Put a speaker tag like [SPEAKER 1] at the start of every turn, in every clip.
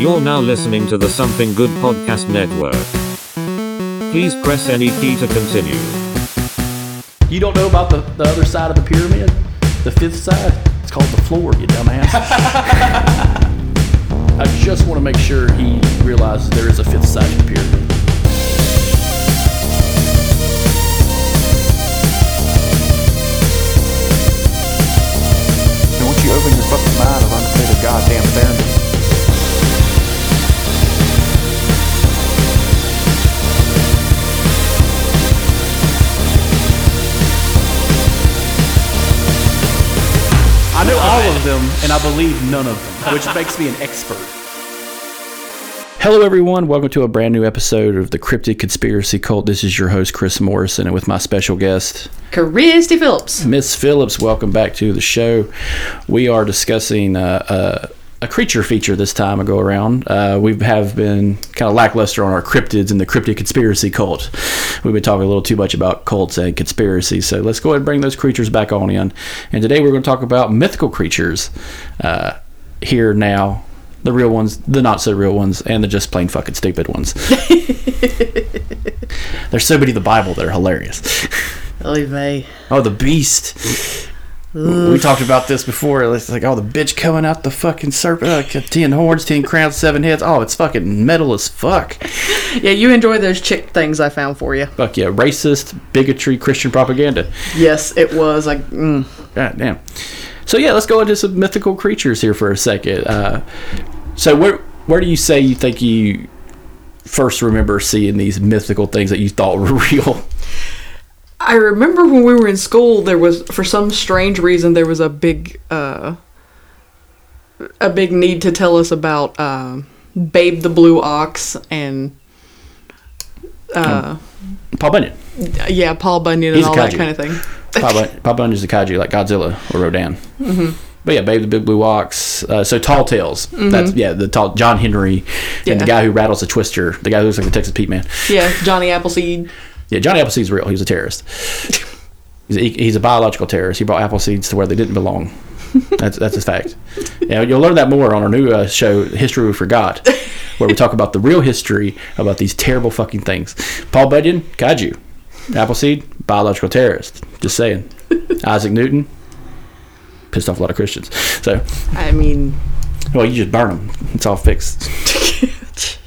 [SPEAKER 1] You're now listening to the Something Good Podcast Network. Please press any key to continue.
[SPEAKER 2] You don't know about the, the other side of the pyramid? The fifth side? It's called the floor, you dumbass. I just want to make sure he realizes there is a fifth side to the pyramid.
[SPEAKER 3] And once you open your fucking mind and understand the goddamn fairness.
[SPEAKER 2] All of them, and I believe none of them, which makes me an expert. Hello, everyone. Welcome to a brand new episode of the Cryptid Conspiracy Cult. This is your host, Chris Morrison, and with my special guest,
[SPEAKER 4] Cristy Phillips.
[SPEAKER 2] Miss Phillips. Welcome back to the show. We are discussing uh, uh, a creature feature this time ago around. Uh, we have been kind of lackluster on our cryptids and the cryptid conspiracy cult. We've been talking a little too much about cults and conspiracies, so let's go ahead and bring those creatures back on in. And today we're going to talk about mythical creatures. Uh, here now, the real ones, the not so real ones, and the just plain fucking stupid ones. There's so many in the Bible that are hilarious.
[SPEAKER 4] Me.
[SPEAKER 2] Oh, the beast. We talked about this before. It's like, oh, the bitch coming out the fucking serpent. Uh, ten horns, ten crowns, seven heads. Oh, it's fucking metal as fuck.
[SPEAKER 4] Yeah, you enjoy those chick things I found for you.
[SPEAKER 2] Fuck yeah. Racist, bigotry, Christian propaganda.
[SPEAKER 4] Yes, it was. Like, mm.
[SPEAKER 2] God damn. So yeah, let's go into some mythical creatures here for a second. Uh, so where where do you say you think you first remember seeing these mythical things that you thought were real?
[SPEAKER 4] I remember when we were in school, there was, for some strange reason, there was a big, uh, a big need to tell us about uh, Babe the Blue Ox and, uh,
[SPEAKER 2] Paul Bunyan.
[SPEAKER 4] yeah, Paul Bunyan
[SPEAKER 2] He's
[SPEAKER 4] and all that kind of thing.
[SPEAKER 2] Paul, Bun- Paul Bunyan's a kaiju like Godzilla or Rodan. Mm-hmm. But yeah, Babe the Big Blue Ox. Uh, so Tall Tales. That's yeah, the tall John Henry and the guy who rattles the twister. The guy who looks like the Texas Pete Man.
[SPEAKER 4] Yeah, Johnny Appleseed.
[SPEAKER 2] Yeah, Johnny Appleseed's real. He was a terrorist. He's a, he's a biological terrorist. He brought apple seeds to where they didn't belong. That's that's a fact. Yeah, you'll learn that more on our new uh, show, History We Forgot, where we talk about the real history about these terrible fucking things. Paul Bunyan, kaiju. Appleseed, biological terrorist. Just saying. Isaac Newton, pissed off a lot of Christians. So,
[SPEAKER 4] I mean,
[SPEAKER 2] well, you just burn them. It's all fixed.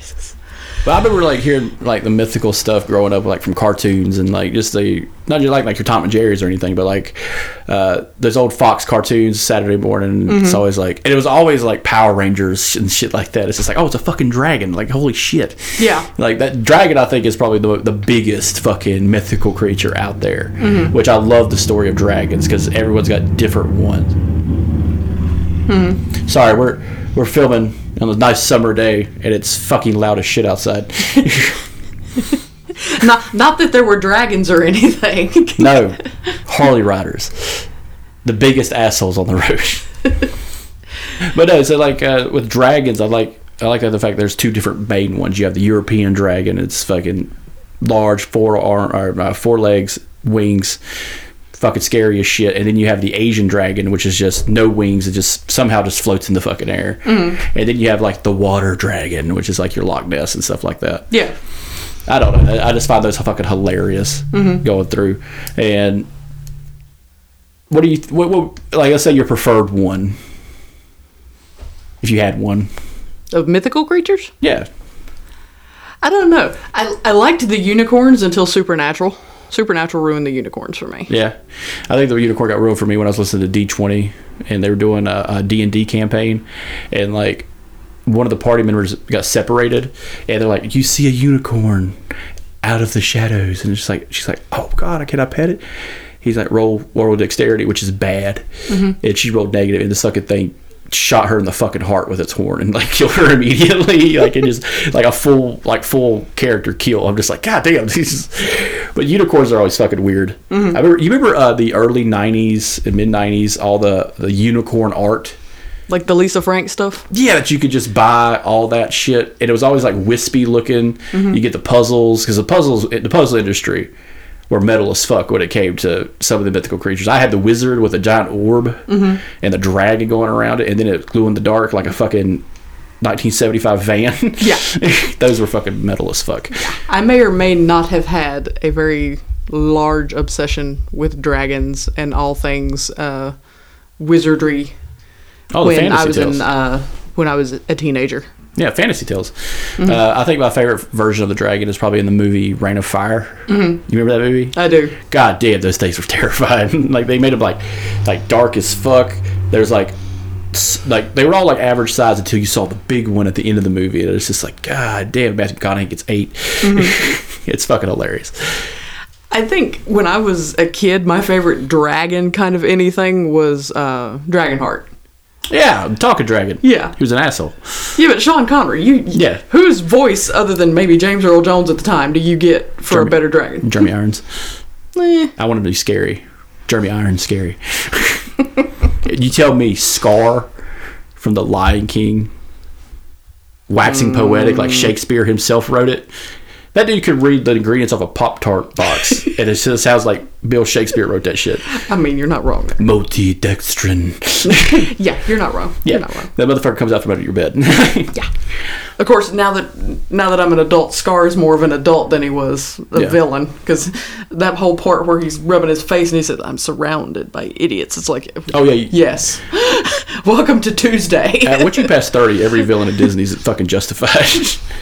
[SPEAKER 2] But I remember like hearing like the mythical stuff growing up, like from cartoons and like just the not just like like your Tom and Jerry's or anything, but like uh, those old Fox cartoons Saturday morning. It's mm-hmm. always like and it was always like Power Rangers and shit like that. It's just like oh, it's a fucking dragon! Like holy shit!
[SPEAKER 4] Yeah.
[SPEAKER 2] Like that dragon, I think is probably the the biggest fucking mythical creature out there. Mm-hmm. Which I love the story of dragons because everyone's got different ones. Mm-hmm. Sorry, we're we're filming on a nice summer day and it's fucking loud as shit outside.
[SPEAKER 4] Not, not that there were dragons or anything.
[SPEAKER 2] no, Harley riders, the biggest assholes on the road. but no, so like uh, with dragons, I like I like the fact there's two different main ones. You have the European dragon; it's fucking large, four arm or uh, four legs, wings, fucking scary as shit. And then you have the Asian dragon, which is just no wings; it just somehow just floats in the fucking air. Mm-hmm. And then you have like the water dragon, which is like your Loch Ness and stuff like that.
[SPEAKER 4] yeah.
[SPEAKER 2] I don't know. I just find those fucking hilarious mm-hmm. going through. And what do you what, what like? Let's say your preferred one, if you had one.
[SPEAKER 4] Of mythical creatures?
[SPEAKER 2] Yeah,
[SPEAKER 4] I don't know. I, I liked the unicorns until Supernatural. Supernatural ruined the unicorns for me.
[SPEAKER 2] yeah. I think the unicorn got ruined for me when I was listening to D twenty, and they were doing a D and D campaign, and like one of the party members got separated, and they're like, "You see a unicorn out of the shadows," and it's like she's like, "Oh God, I can I pet it?" He's like, "Roll roll dexterity," which is bad, mm-hmm. and she rolled negative, and the fucking thing shot her in the fucking heart with its horn and like killed her immediately. like it just like a full like full character kill. I'm just like, God damn, this is. But unicorns are always fucking weird. Mm-hmm. I remember you remember uh, the early '90s and mid '90s, all the the unicorn art.
[SPEAKER 4] Like the Lisa Frank stuff.
[SPEAKER 2] Yeah, that you could just buy all that shit, and it was always like wispy looking. Mm-hmm. You get the puzzles because the puzzles, the puzzle industry, were metal as fuck when it came to some of the mythical creatures. I had the wizard with a giant orb mm-hmm. and the dragon going around it, and then it glue in the dark like a fucking 1975 van.
[SPEAKER 4] Yeah.
[SPEAKER 2] those were fucking metal as fuck.
[SPEAKER 4] I may or may not have had a very large obsession with dragons and all things uh, wizardry
[SPEAKER 2] Oh,
[SPEAKER 4] when I was
[SPEAKER 2] tales.
[SPEAKER 4] in uh, when I was a teenager.
[SPEAKER 2] yeah, fantasy tales.
[SPEAKER 4] Mm-hmm.
[SPEAKER 2] Uh, I think my favorite version of the dragon is probably in the movie Reign of Fire. Mm-hmm. You remember that movie?
[SPEAKER 4] I do.
[SPEAKER 2] God damn, those things were terrifying. like they made them like like dark as fuck. There's like like they were all like average size until you saw the big one at the end of the movie, and it's just like God damn, Matthew McConaughey gets 8 it's fucking hilarious.
[SPEAKER 4] I think when I was a kid, my favorite dragon kind of anything was uh, Dragonheart.
[SPEAKER 2] Yeah, talk talking dragon.
[SPEAKER 4] Yeah.
[SPEAKER 2] he was an asshole.
[SPEAKER 4] Yeah, but Sean Connery, you
[SPEAKER 2] Yeah.
[SPEAKER 4] Whose voice, other than maybe James Earl Jones at the time, do you get for
[SPEAKER 2] Jeremy-
[SPEAKER 4] a better dragon?
[SPEAKER 2] Jeremy Irons.
[SPEAKER 4] Eh,
[SPEAKER 2] I want him to be scary. Jeremy Irons scary. You tell me Scar from The Lion King, waxing poetic like mm. Shakespeare himself wrote it. That dude could read the ingredients off a Pop Tart box, and it just sounds like Bill Shakespeare wrote that shit.
[SPEAKER 4] I mean, you're not wrong.
[SPEAKER 2] Maltodextrin.
[SPEAKER 4] Yeah, you're not wrong.
[SPEAKER 2] Yeah,
[SPEAKER 4] You're not wrong.
[SPEAKER 2] that motherfucker comes out from under your bed.
[SPEAKER 4] Yeah. Of course, now that now that I'm an adult, Scar is more of an adult than he was a
[SPEAKER 2] Yeah.
[SPEAKER 4] villain. Because that whole part where he's rubbing his face and he says, "I'm surrounded by idiots." It's like,
[SPEAKER 2] oh yeah,
[SPEAKER 4] yes, welcome to Tuesday.
[SPEAKER 2] Uh, once you pass thirty, every villain of Disney's fucking justified.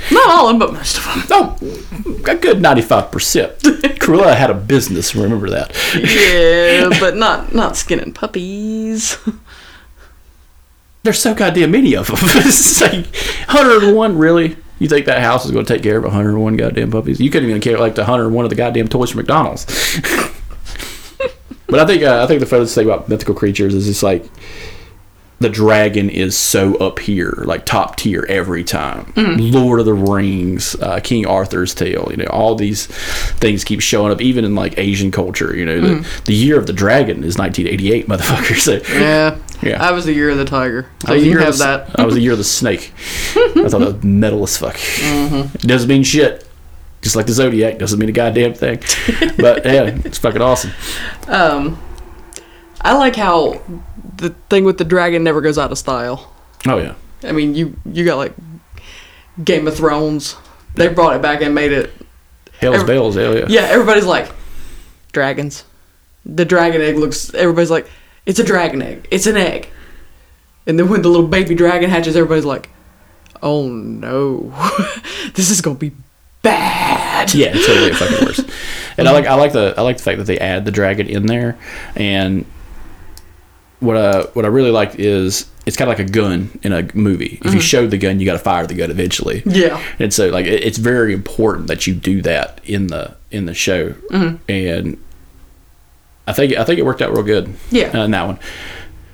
[SPEAKER 4] not all of them, but most of them.
[SPEAKER 2] no, a good ninety-five percent. Cruella had a business. Remember that.
[SPEAKER 4] Yeah, but not not skinning puppies.
[SPEAKER 2] There's so goddamn many of them. it's like 101, really? You think that house is going to take care of 101 goddamn puppies? You couldn't even care like the 101 of the goddamn toys from McDonald's. but I think uh, I think the funniest thing about mythical creatures is it's like the dragon is so up here, like top tier every time. Lord of the Rings, uh, King Arthur's Tale, you know, all these things keep showing up, even in like Asian culture. You know, the, the year of the dragon is 1988, motherfucker. So
[SPEAKER 4] Yeah,
[SPEAKER 2] Yeah.
[SPEAKER 4] I was the year of the tiger, so
[SPEAKER 2] I was
[SPEAKER 4] you
[SPEAKER 2] year
[SPEAKER 4] can
[SPEAKER 2] of
[SPEAKER 4] have
[SPEAKER 2] the,
[SPEAKER 4] that.
[SPEAKER 2] I was the year of the snake. I thought that was metal as fuck. It doesn't mean shit. Just like the zodiac doesn't mean a goddamn thing. But yeah, it's fucking awesome.
[SPEAKER 4] Um, I like how the thing with the dragon never goes out of style.
[SPEAKER 2] Oh yeah.
[SPEAKER 4] I mean, you you got like Game of Thrones. They brought it back and made it.
[SPEAKER 2] Hell's
[SPEAKER 4] Every-
[SPEAKER 2] bells. Hell yeah.
[SPEAKER 4] Yeah, everybody's like dragons. The dragon egg looks. Everybody's like, it's a dragon egg. It's an egg. And then when the little baby dragon hatches, everybody's like, oh no, this is gonna be bad.
[SPEAKER 2] Yeah, it's totally fucking worse. And I like I like the I like the fact that they add the dragon in there. And what I what I really like is it's kind of like a gun in a movie. If you mm-hmm. show the gun, you got to fire the gun eventually.
[SPEAKER 4] Yeah.
[SPEAKER 2] and so like it, it's very important that you do that in the in the show mm-hmm. and i think i think it worked out real good
[SPEAKER 4] Yeah.
[SPEAKER 2] uh, in that one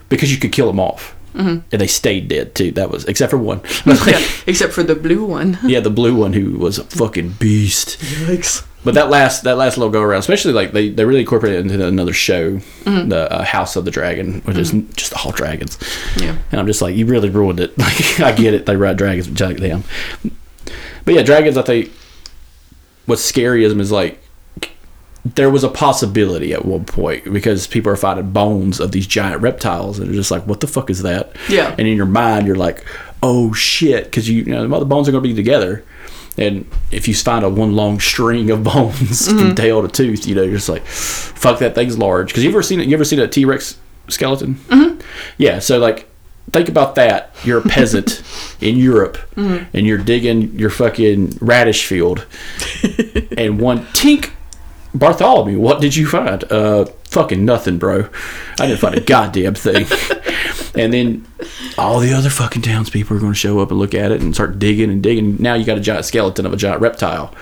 [SPEAKER 2] because you could kill them off mm-hmm. and they stayed dead too that was except for one
[SPEAKER 4] Yeah, except for the blue one.
[SPEAKER 2] yeah the blue one who was a fucking beast
[SPEAKER 4] Yikes.
[SPEAKER 2] But that last that last little go around especially like they, they really incorporated it into another show the uh, house of the dragon which is just all dragons
[SPEAKER 4] Yeah.
[SPEAKER 2] and I'm just like, you really ruined it. Like, I get it. They ride dragons, but jack damn. But yeah, dragons. I think what's scary is, is like there was a possibility at one point because people are finding bones of these giant reptiles, and they're just like, what the fuck is that?
[SPEAKER 4] Yeah.
[SPEAKER 2] And in your mind, you're like, oh shit, because you, you know the bones are going to be together. And if you find a one long string of bones from tail to tooth, you know, you're just like, fuck, that thing's large. Because you ever seen it? You ever seen a T Rex skeleton? Mm-hmm. Yeah. So like, think about that. You're a peasant in Europe, and you're digging your fucking radish field, and one tink. Bartholomew, what did you find? Uh, fucking nothing, bro. I didn't find a goddamn thing. and then all the other fucking townspeople are going to show up and look at it and start digging and digging. Now you got a giant skeleton of a giant reptile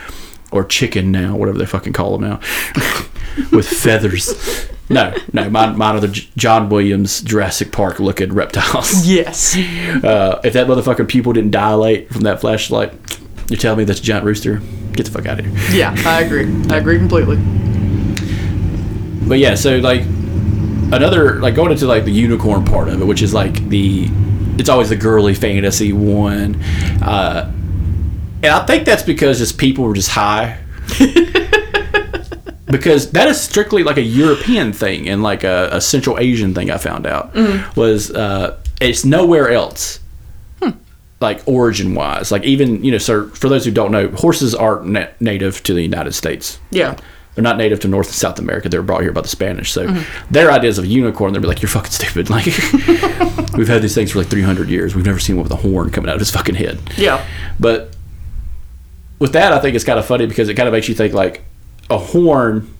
[SPEAKER 2] or chicken now, whatever they fucking call them now, with feathers. No, no, mine, mine are the John Williams Jurassic Park looking reptiles.
[SPEAKER 4] Yes.
[SPEAKER 2] Uh, if that motherfucking pupil didn't dilate from that flashlight, you're telling me that's a giant rooster? Get the fuck out of here.
[SPEAKER 4] Yeah, I agree. I agree completely.
[SPEAKER 2] But yeah, so like another like going into like the unicorn part of it, which is like the it's always the girly fantasy one. Uh and I think that's because just people were just high. because that is strictly like a European thing and like a, a Central Asian thing I found out was uh it's nowhere else. Like like origin wise. Like even you know, so for those who don't know, horses aren't na- native to the United States.
[SPEAKER 4] Yeah.
[SPEAKER 2] They're not native to North and South America. They were brought here by the Spanish. So their ideas of a unicorn, they'd be like, "You're fucking stupid." Like we've had these things for like 300 years. We've never seen one with a horn coming out of his fucking head.
[SPEAKER 4] Yeah.
[SPEAKER 2] But with that, I think it's kind of funny because it kind of makes you think like a horn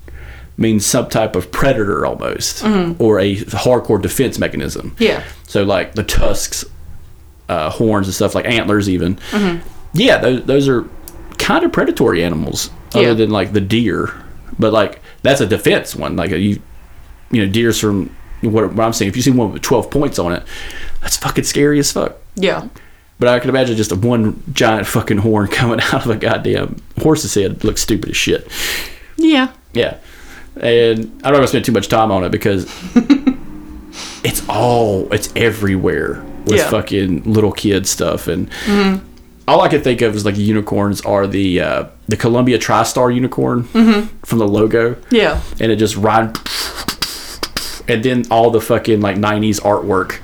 [SPEAKER 2] means some type of predator almost, or a hardcore defense mechanism.
[SPEAKER 4] Yeah.
[SPEAKER 2] So like the tusks, uh, horns and stuff like antlers, even. Yeah, those, those are kind of predatory animals, other
[SPEAKER 4] Yeah.
[SPEAKER 2] than like the deer. But like that's a defense one. Like you, you know, deer's from what, what I'm saying. If you see one with 12 points on it, that's fucking scary as fuck.
[SPEAKER 4] Yeah.
[SPEAKER 2] But I can imagine just a one giant fucking horn coming out of a goddamn horse's head looks stupid as shit.
[SPEAKER 4] Yeah.
[SPEAKER 2] Yeah. And I don't want to spend too much time on it because it's all it's everywhere with
[SPEAKER 4] Yeah.
[SPEAKER 2] fucking little kid stuff and mm-hmm. All I could think of is like unicorns are the uh, the Columbia TriStar unicorn from the logo.
[SPEAKER 4] Yeah.
[SPEAKER 2] and it just ride and then all the fucking like 90s artwork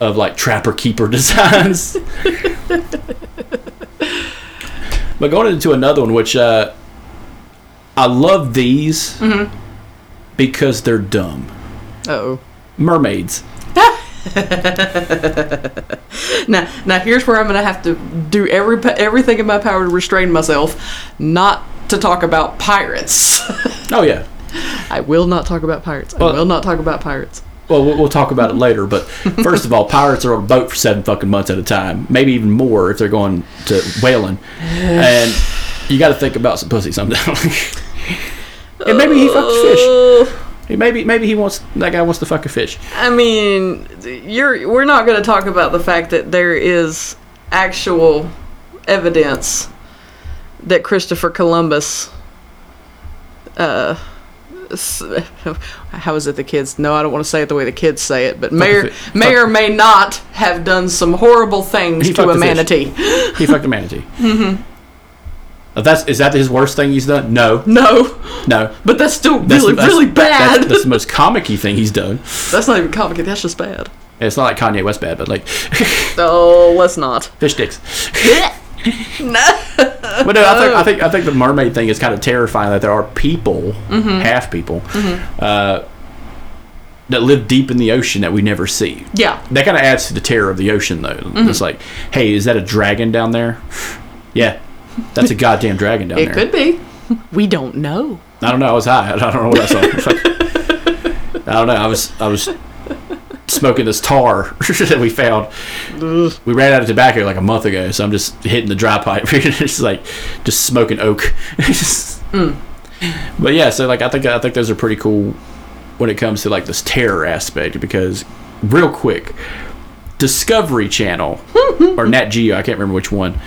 [SPEAKER 2] of like trapper keeper designs. But going into another one which uh i love these because they're dumb.
[SPEAKER 4] Oh.
[SPEAKER 2] mermaids
[SPEAKER 4] Now, now here's where I'm gonna have to do every everything in my power to restrain myself, not to talk about pirates.
[SPEAKER 2] oh yeah
[SPEAKER 4] I will not talk about pirates. I will not talk about pirates.
[SPEAKER 2] well we'll, we'll talk about it later but first of all pirates are on a boat for seven fucking months at a time maybe even more if they're going to whaling and you got to think about some pussy sometime and maybe he fucks fish
[SPEAKER 4] Uh,
[SPEAKER 2] Maybe maybe he wants that guy wants to fuck a fish.
[SPEAKER 4] I mean, you're we're not going to talk about the fact that there is actual evidence that Christopher Columbus uh how is it the kids no i don't want to say it the way the kids say it but may or, may or may not have done some horrible things
[SPEAKER 2] He
[SPEAKER 4] to a
[SPEAKER 2] a
[SPEAKER 4] manatee
[SPEAKER 2] He fucked a manatee. mm-hmm. That's is that his worst thing he's done? No,
[SPEAKER 4] no
[SPEAKER 2] no.
[SPEAKER 4] but that's still
[SPEAKER 2] That's-
[SPEAKER 4] really
[SPEAKER 2] that's-
[SPEAKER 4] really bad
[SPEAKER 2] That's, that's the most comic-y thing he's done.
[SPEAKER 4] that's not even complicated that's just bad
[SPEAKER 2] it's not like Kanye West bad, but like
[SPEAKER 4] oh let's not
[SPEAKER 2] fish dicks.
[SPEAKER 4] no
[SPEAKER 2] But no, I think I think I think the mermaid thing is kind of terrifying that there are people, half people, uh, that live deep in the ocean that we never see.
[SPEAKER 4] yeah
[SPEAKER 2] That kind of adds to the terror of the ocean, though.
[SPEAKER 4] Mm-hmm.
[SPEAKER 2] It's like, hey, is that a dragon down there? Yeah, that's a goddamn dragon down
[SPEAKER 4] it
[SPEAKER 2] there.
[SPEAKER 4] could be we don't know
[SPEAKER 2] I don't know. I was high. I don't know what I saw. I don't know. I was I was smoking this tar that we found. We ran out of tobacco like a month ago, so I'm just hitting the dry pipe. it's like just smoking oak. Hmm. But yeah, so like I think I think those are pretty cool when it comes to like this terror aspect because real quick, Discovery Channel or Nat Geo, I can't remember which one,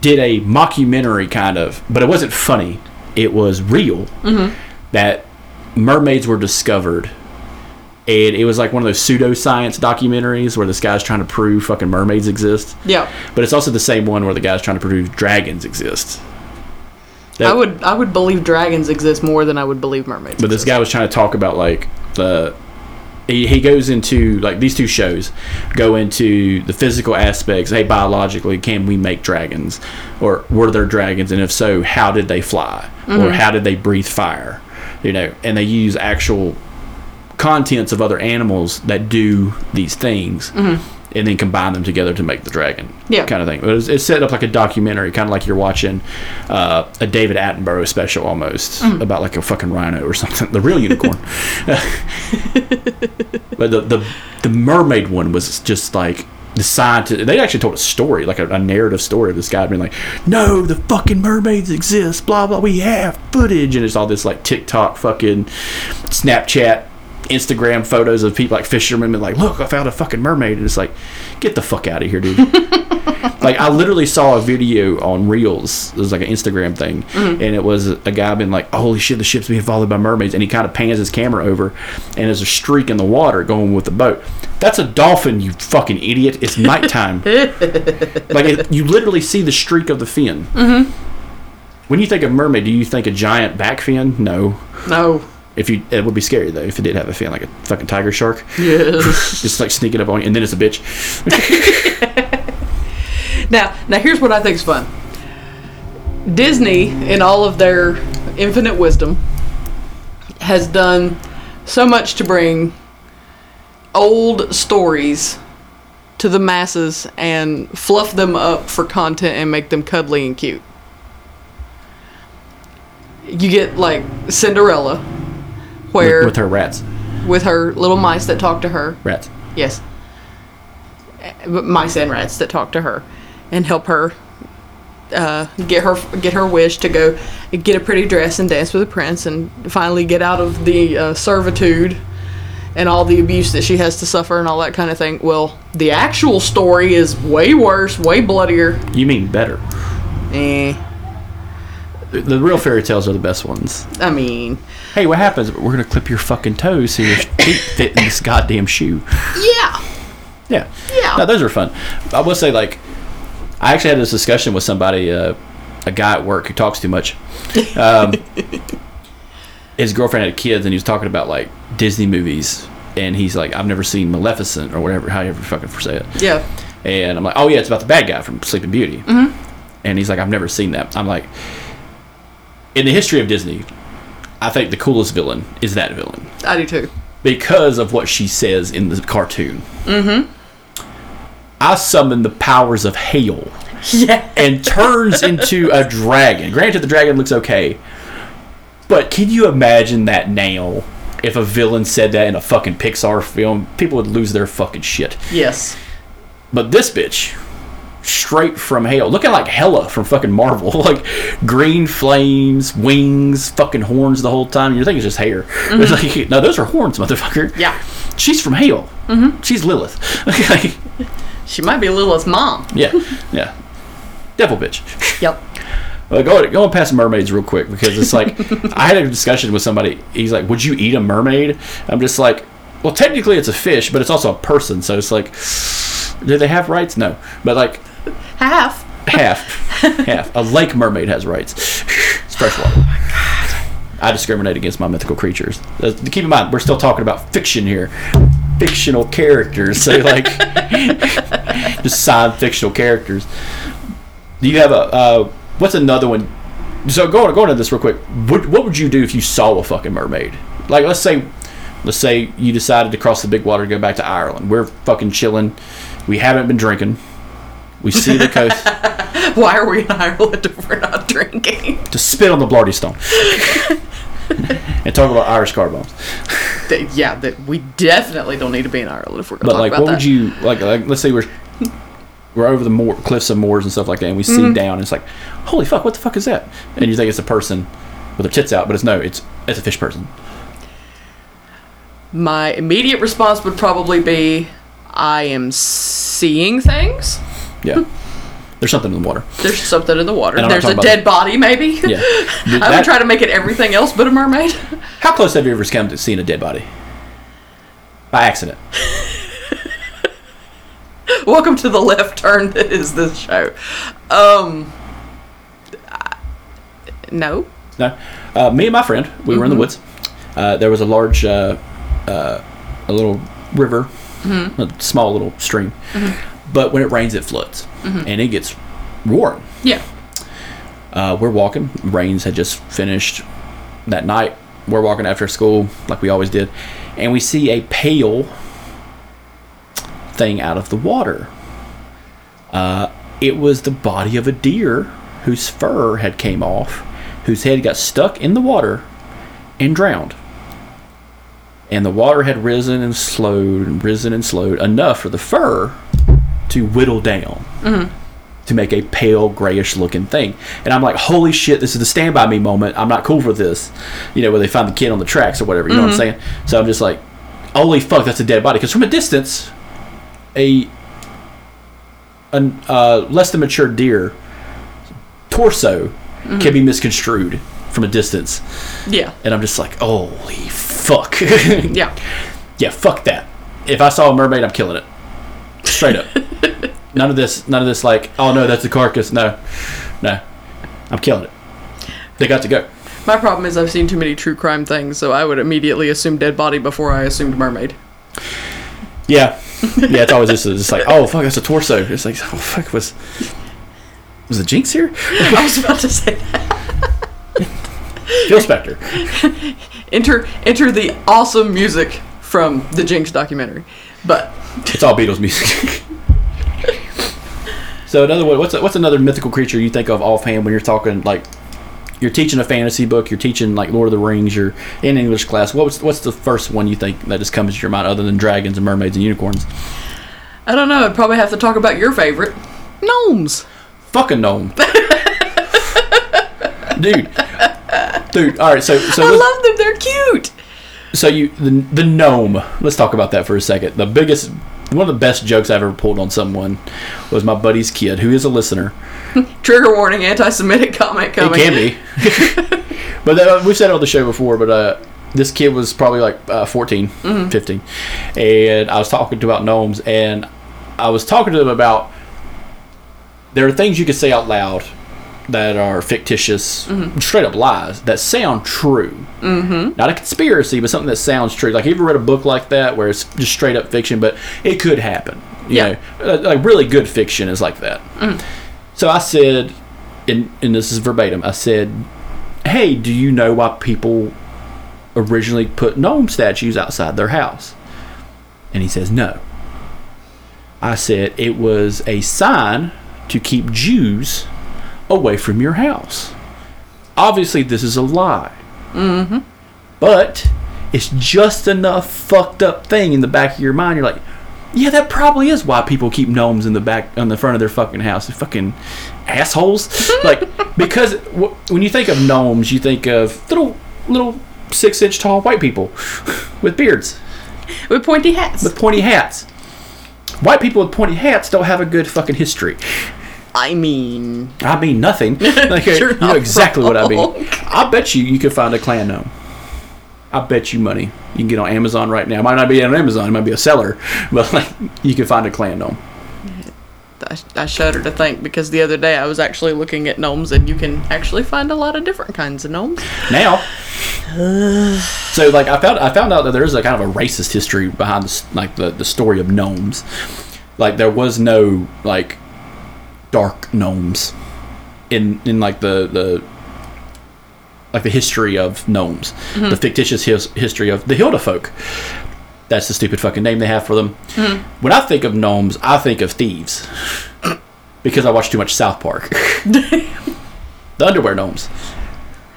[SPEAKER 2] did a mockumentary kind of, but it wasn't funny. It was real mm-hmm. that mermaids were discovered. And it was like one of those pseudoscience documentaries where this guy's trying to prove fucking mermaids exist.
[SPEAKER 4] yeah
[SPEAKER 2] But it's also the same one where the guy's trying to prove dragons exist.
[SPEAKER 4] I would I would believe dragons exist more than I would believe mermaids.
[SPEAKER 2] But this guy was trying to talk about like the he, he goes into like these two shows go into the physical aspects. Hey biologically can we make dragons? Or were there dragons? And if so how did they fly? Or mm-hmm. how did they breathe fire? You know and they use actual contents of other animals that do these things mm-hmm. And then combine them together to make the dragon
[SPEAKER 4] Yeah.
[SPEAKER 2] kind of thing. But it's, it's set up like a documentary kind of like you're watching uh, a david attenborough special almost about like a fucking rhino or something. The real unicorn. But the, the the mermaid one was just like the scientist they actually told a story like a, a narrative story of this guy being like no the fucking mermaids exist blah blah we have footage. And it's all this like tiktok fucking snapchat instagram photos of people like fishermen and like look i found a fucking mermaid and it's like get the fuck out of here dude like I literally saw a video on Reels. It was like an Instagram thing, and it was a guy being like, "Holy shit, the ship's being followed by mermaids!" And he kind of pans his camera over, and there's a streak in the water going with the boat. That's a dolphin, you fucking idiot! It's nighttime. like it, you literally see the streak of the fin. Mm-hmm. When you think of mermaid, do you think a giant back fin? No.
[SPEAKER 4] no.
[SPEAKER 2] If you, it would be scary though if it did have a fin like a fucking tiger shark,
[SPEAKER 4] Yes.
[SPEAKER 2] just like sneaking up on you, and then it's a bitch.
[SPEAKER 4] Now, now here's what I think is fun. Disney, in all of their infinite wisdom, has done so much to bring old stories to the masses and fluff them up for content and make them cuddly and cute. You get like Cinderella, where
[SPEAKER 2] with, with her rats.
[SPEAKER 4] with her little mice that talk to her.
[SPEAKER 2] Rats.
[SPEAKER 4] Yes. Uh, mice and rats that talk to her and help her uh, get her get her wish to go get a pretty dress and dance with a prince and finally get out of the uh, servitude and all the abuse that she has to suffer and all that kind of thing. Well, the actual story is way worse, way bloodier.
[SPEAKER 2] You mean better?
[SPEAKER 4] Eh,
[SPEAKER 2] The, the real fairy tales are the best ones.
[SPEAKER 4] I mean,
[SPEAKER 2] Hey, what happens? We're gonna clip your fucking toes so your feet fit in this goddamn shoe.
[SPEAKER 4] yeah,
[SPEAKER 2] Yeah.
[SPEAKER 4] Yeah.
[SPEAKER 2] No, those are fun. I will say, like, I actually had this discussion with somebody, uh, a guy at work who talks too much. Um, his girlfriend had kids, and he was talking about like Disney movies, and he's like, "I've never seen Maleficent or whatever, however you ever fucking say it."
[SPEAKER 4] yeah,
[SPEAKER 2] And I'm like, "Oh yeah, it's about the bad guy from Sleeping Beauty." Mm-hmm. And he's like, "I've never seen that." I'm like, in the history of Disney, I think the coolest villain is that villain
[SPEAKER 4] I do too.
[SPEAKER 2] because of what she says in the cartoon. Mm-hmm. I summon the powers of hail
[SPEAKER 4] Yeah,
[SPEAKER 2] and turns into a dragon. Granted, the dragon looks okay, but can you imagine that now? If a villain said that in a fucking Pixar film, people would lose their fucking shit.
[SPEAKER 4] yes,
[SPEAKER 2] But this bitch, straight from hell, looking like Hela from fucking Marvel, like green flames, wings, fucking horns the whole time. You're thinking it's just hair. It's like, no, those are horns, motherfucker.
[SPEAKER 4] yeah.
[SPEAKER 2] She's from hell. Mm-hmm. She's Lilith. Okay.
[SPEAKER 4] She might be Lilith's mom.
[SPEAKER 2] yeah, yeah. Devil bitch.
[SPEAKER 4] Yep.
[SPEAKER 2] Go going past mermaids real quick because it's like I had a discussion with somebody. He's like, "Would you eat a mermaid?" I'm just like, "Well, technically it's a fish, but it's also a person, so it's like, do they have rights? No, but like
[SPEAKER 4] Half.
[SPEAKER 2] half, half. A lake mermaid has rights. It's freshwater. I discriminate against my mythical creatures. Uh, keep in mind, we're still talking about fiction here. Fictional characters. So, like, just signed fictional characters. Do you have a, uh, what's another one? So, going, going into this real quick, what, what would you do if you saw a fucking mermaid? Like, let's say, let's say you decided to cross the big water to go back to Ireland. We're fucking chilling. We haven't been drinking. We see the coast.
[SPEAKER 4] Why are we in Ireland if we're not drinking?
[SPEAKER 2] to spit on the Blarney Stone and talk about Irish car bombs.
[SPEAKER 4] Th- yeah, that we definitely don't need to be in Ireland if we're going
[SPEAKER 2] But
[SPEAKER 4] to talk
[SPEAKER 2] like,
[SPEAKER 4] about
[SPEAKER 2] what would you like? Like, let's say we're we're over the moor, cliffs and moors and stuff like that, and we see mm-hmm. down, and it's like, holy fuck, what the fuck is that? And you think it's a person with their tits out, but it's no, it's it's a fish person.
[SPEAKER 4] My immediate response would probably be, I am seeing things.
[SPEAKER 2] Yeah, there's something in the water.
[SPEAKER 4] There's something in the water.
[SPEAKER 2] And I'm not
[SPEAKER 4] There's a dead
[SPEAKER 2] about
[SPEAKER 4] body, maybe.
[SPEAKER 2] Yeah,
[SPEAKER 4] I would try to make it everything else but a mermaid.
[SPEAKER 2] How close have you ever come to seeing a dead body? By accident.
[SPEAKER 4] Welcome to the left turn that is this show. Um, I- no.
[SPEAKER 2] No, uh, me and my friend, we were in the woods. Uh, there was a large, uh, uh, a little river, a small little stream. But when it rains, it floods, and it gets roaring.
[SPEAKER 4] Yeah.
[SPEAKER 2] Uh, we're walking. Rains had just finished that night. We're walking after school, like we always did, and we see a pale thing out of the water. Uh, it was the body of a deer whose fur had came off, whose head got stuck in the water and drowned. And the water had risen and slowed and risen and slowed enough for the fur to whittle down mm-hmm. to make a pale grayish looking thing. And I'm like, holy shit, this is the stand by me moment. I'm not cool for this. You know, where they find the kid on the tracks or whatever. You know what I'm mm-hmm. saying? So I'm just like, holy fuck, that's a dead body. Because from a distance, a, a uh, less than mature deer torso mm-hmm. can be misconstrued from a distance.
[SPEAKER 4] Yeah.
[SPEAKER 2] And I'm just like, holy fuck.
[SPEAKER 4] Yeah.
[SPEAKER 2] Yeah, fuck that. If I saw a mermaid, I'm killing it. Straight up. none of this. None of this. Like, oh no, that's a carcass. No, no, I'm killing it. They got to go.
[SPEAKER 4] My problem is I've seen too many true crime things, so I would immediately assume dead body before I assumed mermaid.
[SPEAKER 2] Yeah, yeah, it's always just, just like, oh fuck, that's a torso. It's like, oh fuck, was was the Jinx here?
[SPEAKER 4] I was about to say that.
[SPEAKER 2] Phil Spector.
[SPEAKER 4] Enter enter the awesome music from the Jinx documentary. But
[SPEAKER 2] It's all Beatles music. so another one. What's what's another mythical creature you think of offhand when you're talking like you're teaching a fantasy book, you're teaching like Lord of the Rings, you're in English class. What's what's the first one you think that just comes to your mind other than dragons and mermaids and unicorns?
[SPEAKER 4] I don't know, I'd probably have to talk about your favorite. Gnomes.
[SPEAKER 2] Fucking gnome. dude. Dude, all right, so so
[SPEAKER 4] I love them, they're cute.
[SPEAKER 2] so you the, the gnome let's talk about that for a second. The biggest one of the best jokes i've ever pulled on someone was my buddy's kid who is a listener.
[SPEAKER 4] Trigger warning, anti Semitic comment coming.
[SPEAKER 2] it can be. But uh, we've said it on the show before but uh this kid was probably like uh, 14 15 and i was talking to about gnomes and i was talking to them about there are things you can say out loud that are fictitious, straight up lies that sound true. Mm-hmm. Not a conspiracy, but something that sounds true. Like, you ever read a book like that where it's just straight up fiction, but it could happen? You
[SPEAKER 4] Yeah.
[SPEAKER 2] know, like really good fiction is like that. So I said, and, and this is verbatim, I said, hey, do you know why people originally put gnome statues outside their house? And he says, no. I said, it was a sign to keep Jews away from your house. Obviously, this is a lie. Mm-hmm. But it's just enough fucked up thing in the back of your mind. You're like, yeah, that probably is why people keep gnomes in the back on the front of their fucking house. They're fucking assholes. like because w- when you think of gnomes, you think of little little six inch tall white people with beards
[SPEAKER 4] With pointy hats.
[SPEAKER 2] with pointy hats. White people with pointy hats don't have a good fucking history.
[SPEAKER 4] I mean,
[SPEAKER 2] I mean nothing. Like, you know exactly what I mean. I bet you you could find a Klan gnome. I bet you money. You can get on Amazon right now. It might not be on Amazon. It might be a seller, but like you can find a Klan gnome.
[SPEAKER 4] I, I shudder to think because the other day I was actually looking at gnomes and you can actually find a lot of different kinds of gnomes.
[SPEAKER 2] now. so like I found I found out that there is a kind of a racist history behind this, like the the story of gnomes. Like there was no like dark gnomes in in like the the like the history of gnomes, mm-hmm. the fictitious his, history of the Hilda folk. That's the stupid fucking name they have for them. Mm-hmm. When I think of gnomes, I think of thieves because I watch too much South Park. the underwear gnomes.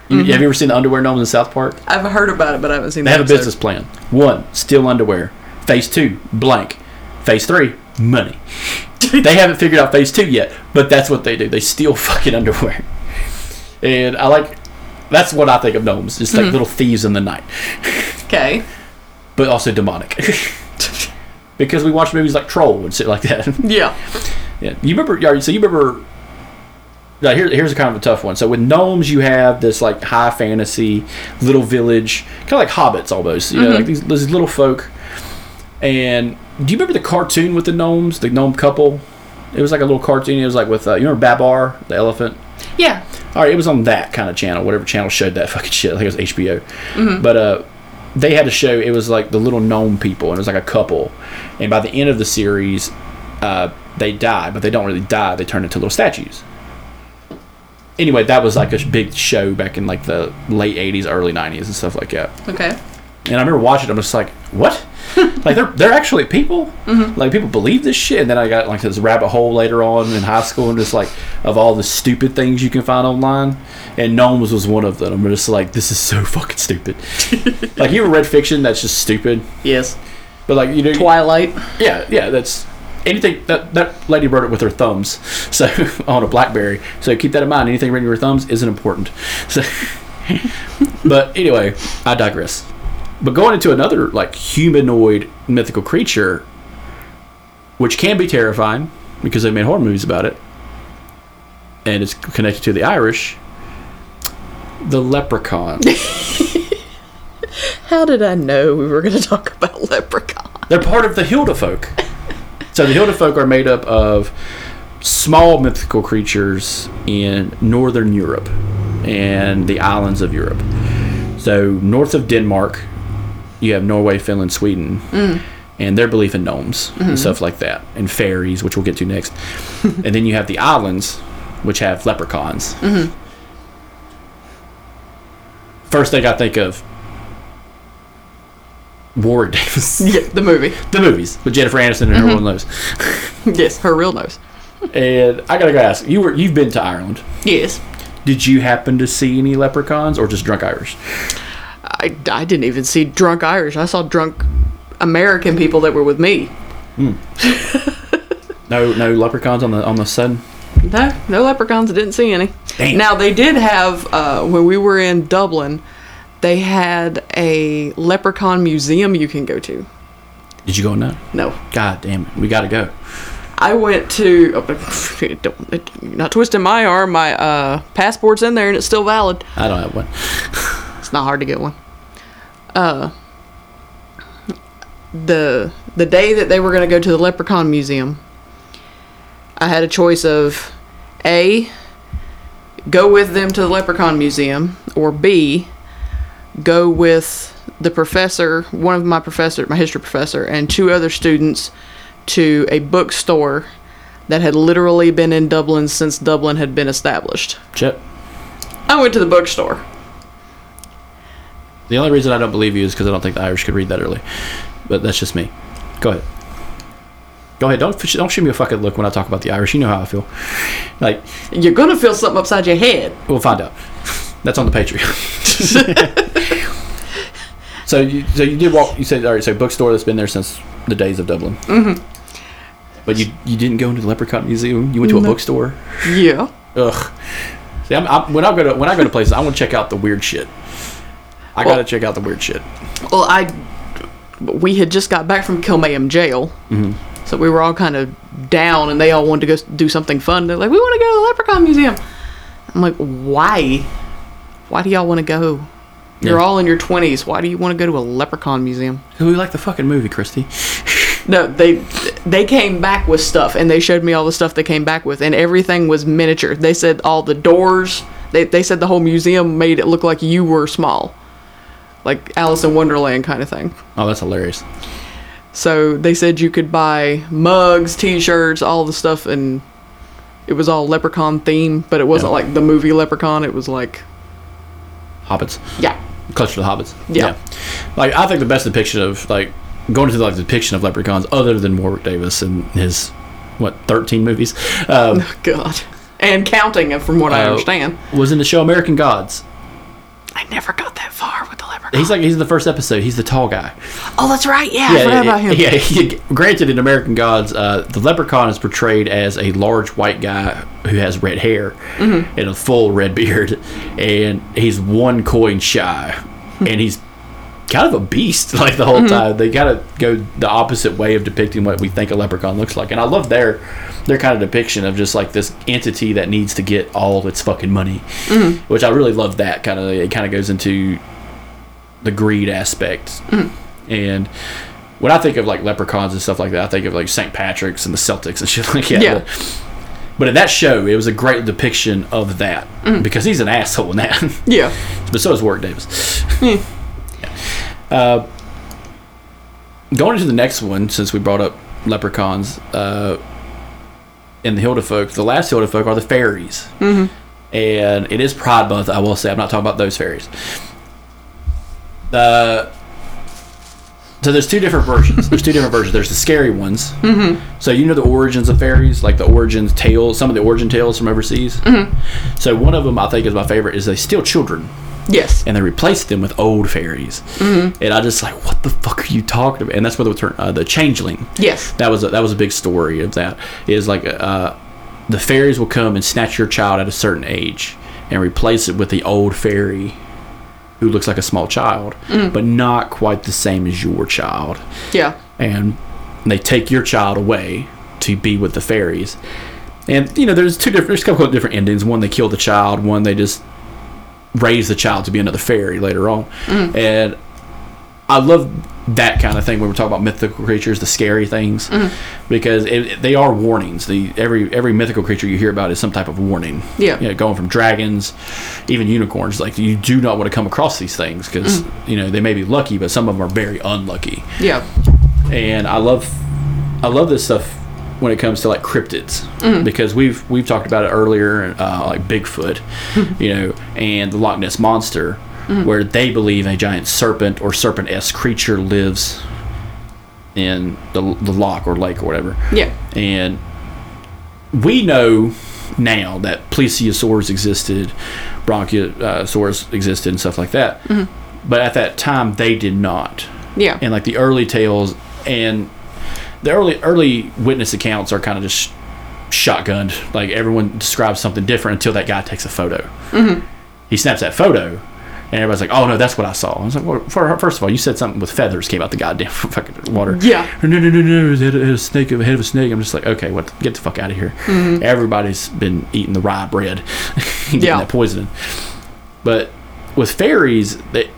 [SPEAKER 2] You, mm-hmm. Have you ever seen the underwear gnomes in South Park?
[SPEAKER 4] I've heard about it, but I haven't seen
[SPEAKER 2] They
[SPEAKER 4] the
[SPEAKER 2] have a business plan. One, steal underwear. Phase two, blank. Phase three, money. they haven't figured out phase two yet, but that's what they do. They steal fucking underwear. And I like, that's what I think of gnomes. Just like mm-hmm. little thieves in the night,
[SPEAKER 4] Okay.
[SPEAKER 2] but also demonic. because we watch movies like Troll and shit like that.
[SPEAKER 4] Yeah.
[SPEAKER 2] Yeah, you remember? So you remember? Now here, here's a kind of a tough one. So with gnomes, you have this like high fantasy little village, kind of like hobbits almost. You know, mm-hmm. like these, these little folk. And do you remember the cartoon with the gnomes, the gnome couple? It was like a little cartoon. It was like with uh, you remember Babar, the elephant.
[SPEAKER 4] Yeah.
[SPEAKER 2] All right, it was on that kind of channel, whatever channel showed that fucking shit. I think it was HBO. But uh, they had a show. It was like the little gnome people, and it was like a couple. And by the end of the series, uh, they die, but they don't really die. They turn into little statues. Anyway, that was like a big show back in like the late '80s, early '90s, and stuff like that.
[SPEAKER 4] Okay.
[SPEAKER 2] And I remember watching it. I'm just like, what? like they're they're actually people. Mm-hmm. Like people believe this shit. And then I got like this rabbit hole later on in high school, and just like of all the stupid things you can find online, and gnomes was one of them. I'm just like, this is so fucking stupid. like you ever read fiction that's just stupid,
[SPEAKER 4] Yes.
[SPEAKER 2] but like you know,
[SPEAKER 4] Twilight.
[SPEAKER 2] yeah, yeah, that's anything that that lady wrote it with her thumbs, so on a BlackBerry. So keep that in mind. Anything written with your thumbs isn't important. So, but anyway, I digress. But going into another like humanoid mythical creature, which can be terrifying because they made horror movies about it, and it's connected to the Irish. The leprechaun.
[SPEAKER 4] How did I know we were going to talk about leprechaun?
[SPEAKER 2] They're part of the Hilda folk. So the Hilda folk are made up of small mythical creatures in northern Europe and the islands of Europe. So north of Denmark, you have Norway, Finland, Sweden, mm. and their belief in gnomes and mm-hmm. stuff like that, and fairies, which we'll get to next. and then you have the islands, which have leprechauns. Mm-hmm. First thing I think of Warwick Davis.
[SPEAKER 4] Yeah, the movie.
[SPEAKER 2] the movies with Jennifer Aniston and her mm-hmm. everyone knows.
[SPEAKER 4] Yes, her real nose.
[SPEAKER 2] And I gotta go ask you were you've been to Ireland.
[SPEAKER 4] Yes.
[SPEAKER 2] Did you happen to see any leprechauns or just drunk Irish?
[SPEAKER 4] I, I didn't even see drunk Irish. I saw drunk American people that were with me.
[SPEAKER 2] No, no leprechauns on the on the sun.
[SPEAKER 4] No, no leprechauns. I didn't see any.
[SPEAKER 2] Damn.
[SPEAKER 4] Now they did have uh, when we were in Dublin, they had a leprechaun museum you can go to.
[SPEAKER 2] Did you go in that?
[SPEAKER 4] No,
[SPEAKER 2] God damn it, we gotta go.
[SPEAKER 4] I went to. Oh, don't, not twisting my arm. My uh, passport's in there and it's still valid.
[SPEAKER 2] I don't have one.
[SPEAKER 4] It's not hard to get one. Uh, the the day that they were going to go to the Leprechaun Museum, I had a choice of A, go with them to the Leprechaun Museum, or B, go with the professor, one of my professor, my history professor, and two other students to a bookstore that had literally been in Dublin since Dublin had been established.
[SPEAKER 2] Chip.
[SPEAKER 4] I went to the bookstore.
[SPEAKER 2] The only reason I don't believe you is because I don't think the Irish could read that early. But that's just me. Go ahead. Go ahead. Don't don't shoot me a fucking look when I talk about the Irish. You know how I feel. Like
[SPEAKER 4] You're gonna feel something upside your head.
[SPEAKER 2] we'll find out. That's on the Patreon. so you so you did walk. You said all right. So bookstore that's been there since the days of Dublin. Mm-hmm. But you you didn't go into the Leprechaun Museum. You went to a
[SPEAKER 4] No.
[SPEAKER 2] bookstore.
[SPEAKER 4] Yeah.
[SPEAKER 2] Ugh. See, I'm, I'm, when I go to when I go to places, I want to check out the weird shit. I
[SPEAKER 4] Well-
[SPEAKER 2] gotta check out the weird shit.
[SPEAKER 4] Well, I we had just got back from Kilmainham jail,
[SPEAKER 2] Mm-hmm.
[SPEAKER 4] so we were all kind of down, and they all wanted to go do something fun. They're like, "We want to go to the Leprechaun Museum." I'm like, "Why? Why do y'all want to go? You're
[SPEAKER 2] Yeah.
[SPEAKER 4] all in your 20s. Why do you want to go to a Leprechaun Museum?"
[SPEAKER 2] Cause we like the fucking movie, Cristy.
[SPEAKER 4] No, they they came back with stuff, and they showed me all the stuff they came back with, and everything was miniature. They said all the doors. They they said the whole museum made it look like you were small, like Alice in Wonderland kind of thing.
[SPEAKER 2] Oh, that's hilarious.
[SPEAKER 4] So they said you could buy mugs, T-shirts, all the stuff, and it was all Leprechaun theme, but it wasn't
[SPEAKER 2] Yeah.
[SPEAKER 4] like the movie Leprechaun. It was like,
[SPEAKER 2] Hobbits.
[SPEAKER 4] yeah,
[SPEAKER 2] Clutch to the Hobbits.
[SPEAKER 4] Yeah.
[SPEAKER 2] Like I think the best depiction of like going to like the depiction of leprechauns, other than Warwick Davis and his what thirteen movies, um,
[SPEAKER 4] God, and counting from what I
[SPEAKER 2] Uh,
[SPEAKER 4] understand.
[SPEAKER 2] was in the show American Gods.
[SPEAKER 4] I never got that far with the.
[SPEAKER 2] He's like he's in the first episode. He's the tall guy.
[SPEAKER 4] oh, that's right. Yeah, I forgot about him.
[SPEAKER 2] Yeah, he- granted, in American Gods, uh, the leprechaun is portrayed as a large white guy who has red hair
[SPEAKER 4] Mm-hmm.
[SPEAKER 2] and a full red beard, and he's one coin shy, and he's kind of a beast like the whole
[SPEAKER 4] Mm-hmm.
[SPEAKER 2] time. They gotta go the opposite way of depicting what we think a leprechaun looks like, and I love their their kind of depiction of just like this entity that needs to get all its fucking money,
[SPEAKER 4] Mm-hmm.
[SPEAKER 2] which I really love. That kind of it kind of goes into the greed aspect and when I think of like leprechauns and stuff like that, I think of like St. Patrick's and the Celtics and shit like that.
[SPEAKER 4] Yeah.
[SPEAKER 2] But, but in that show, it was a great depiction of that because he's an asshole in that.
[SPEAKER 4] Yeah.
[SPEAKER 2] but so is Warwick Davis. Yeah. Uh, going into the next one, since we brought up leprechauns, uh, in the Hilda folk, the last Hilda folk are the fairies. Mm-hmm. And it is Pride Month, I will say. I'm not talking about those fairies. Uh, so there's two different versions. There's two different versions. There's the scary ones. Mm-hmm. So you know the origins of fairies, like the origins tales, some of the origin tales from overseas. Mm-hmm. So one of them I think is my favorite is they steal children
[SPEAKER 4] Yes.
[SPEAKER 2] and they replace them with old fairies. Mm-hmm. And I just like, what the fuck are you talking about? And that's where the turn, uh, the changeling.
[SPEAKER 4] Yes.
[SPEAKER 2] That was a, that was a big story of that. Is like uh, the fairies will come and snatch your child at a certain age and replace it with the old fairy who looks like a small child, mm. but not quite the same as your child.
[SPEAKER 4] Yeah.
[SPEAKER 2] And they take your child away to be with the fairies. And you know, there's two different, there's a couple of different endings. One they kill the child. One they just raise the child to be another fairy later on. Mm. And I love that kind of thing when we're talking about mythical creatures, the scary things, mm-hmm. because it, they are warnings. The every every mythical creature you hear about is some type of warning.
[SPEAKER 4] Yeah.
[SPEAKER 2] you know, going from dragons, even unicorns. Like you do not want to come across these things because mm. you know they may be lucky, but some of them are very unlucky.
[SPEAKER 4] Yeah.
[SPEAKER 2] and I love I love this stuff when it comes to like cryptids mm-hmm. because we've we've talked about it earlier, uh, like Bigfoot, you know, and the Loch Ness monster, Mm-hmm. where they believe a giant serpent or serpent-esque creature lives in the the loch or lake or whatever.
[SPEAKER 4] Yeah.
[SPEAKER 2] And we know now that plesiosaurs existed, bronchiosaurus existed, and stuff like that. Mm-hmm. But at that time, they did not.
[SPEAKER 4] Yeah.
[SPEAKER 2] And like the early tales and the early early witness accounts are kind of just shotgunned. Like everyone describes something different until that guy takes a photo. Mm-hmm. He snaps that photo. And everybody's like, "Oh no, that's what I saw." I was like, well, for, first of all, you said something with feathers came out the goddamn fucking water."
[SPEAKER 4] Yeah.
[SPEAKER 2] no, no, no, no, it was head, head of a snake, head of a snake. I'm just like, okay, what? Get the fuck out of here. Everybody's been eating the rye bread, getting
[SPEAKER 4] Yeah.
[SPEAKER 2] that poison. But with fairies, they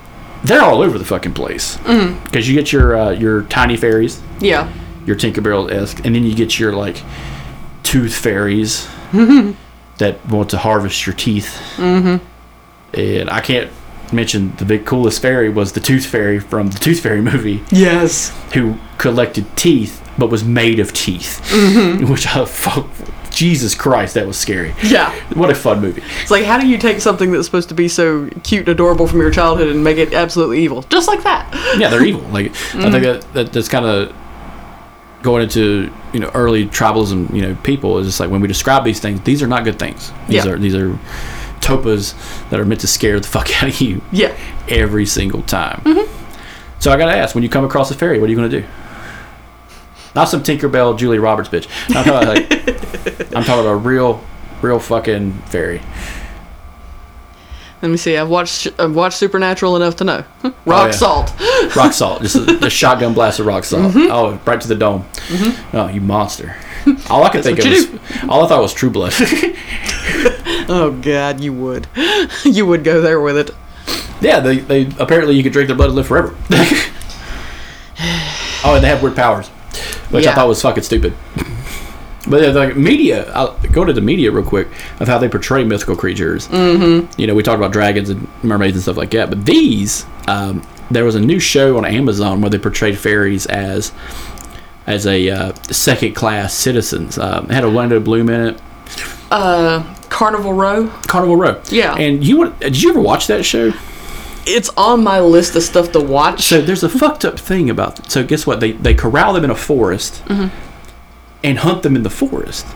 [SPEAKER 2] they're all over the fucking place because you get your uh, your tiny fairies,
[SPEAKER 4] Yeah.
[SPEAKER 2] your Tinkerbell esque, and then you get your like tooth fairies that want to harvest your teeth. Mm-hmm. And I can't mention the big coolest fairy was the Tooth Fairy from the Tooth Fairy movie
[SPEAKER 4] Yes.
[SPEAKER 2] who collected teeth but was made of teeth. Mm-hmm. Which I fuck Jesus Christ, that was scary.
[SPEAKER 4] Yeah.
[SPEAKER 2] What a fun movie.
[SPEAKER 4] It's like, how do you take something that's supposed to be so cute and adorable from your childhood and make it absolutely evil? Just like that.
[SPEAKER 2] Yeah, they're evil. Like I think that, that that's kind of going into you know early tribalism. You know, people is just like when we describe these things, these are not good things. These
[SPEAKER 4] Yeah.
[SPEAKER 2] are these are topas that are meant to scare the fuck out of you
[SPEAKER 4] Yeah.
[SPEAKER 2] every single time. So I gotta ask, when you come across a fairy, what are you gonna do? Not some Tinkerbell Julia Roberts bitch. I'm talking about like, I'm talking about a real, real fucking fairy.
[SPEAKER 4] Let me see. I've watched I've watched Supernatural enough to know. Rock
[SPEAKER 2] yeah.
[SPEAKER 4] salt.
[SPEAKER 2] Rock salt, just a, a shotgun blast of rock salt.
[SPEAKER 4] Mm-hmm.
[SPEAKER 2] Oh, right to the dome. Oh, you monster! All I could think of was, all I thought was True Blood.
[SPEAKER 4] Oh God, you would. you would go there with it.
[SPEAKER 2] yeah, they, they apparently you could drink their blood and live forever. oh, and they have weird powers, which I thought was fucking stupid. But yeah, like media, I'll go to the media real quick of how they portray mythical creatures. Mm-hmm. You know, we talked about dragons and mermaids and stuff like that, but these, um, there was a new show on Amazon where they portrayed fairies as as a uh, second class citizens. Um, it had Orlando Bloom in it,
[SPEAKER 4] Uh, Carnival Row.
[SPEAKER 2] Carnival Row.
[SPEAKER 4] Yeah.
[SPEAKER 2] and you would, did you ever watch that show?
[SPEAKER 4] It's on my list of stuff to watch.
[SPEAKER 2] So there's a fucked up thing about. So guess what? They they corral them in a forest mm-hmm. and hunt them in the forest.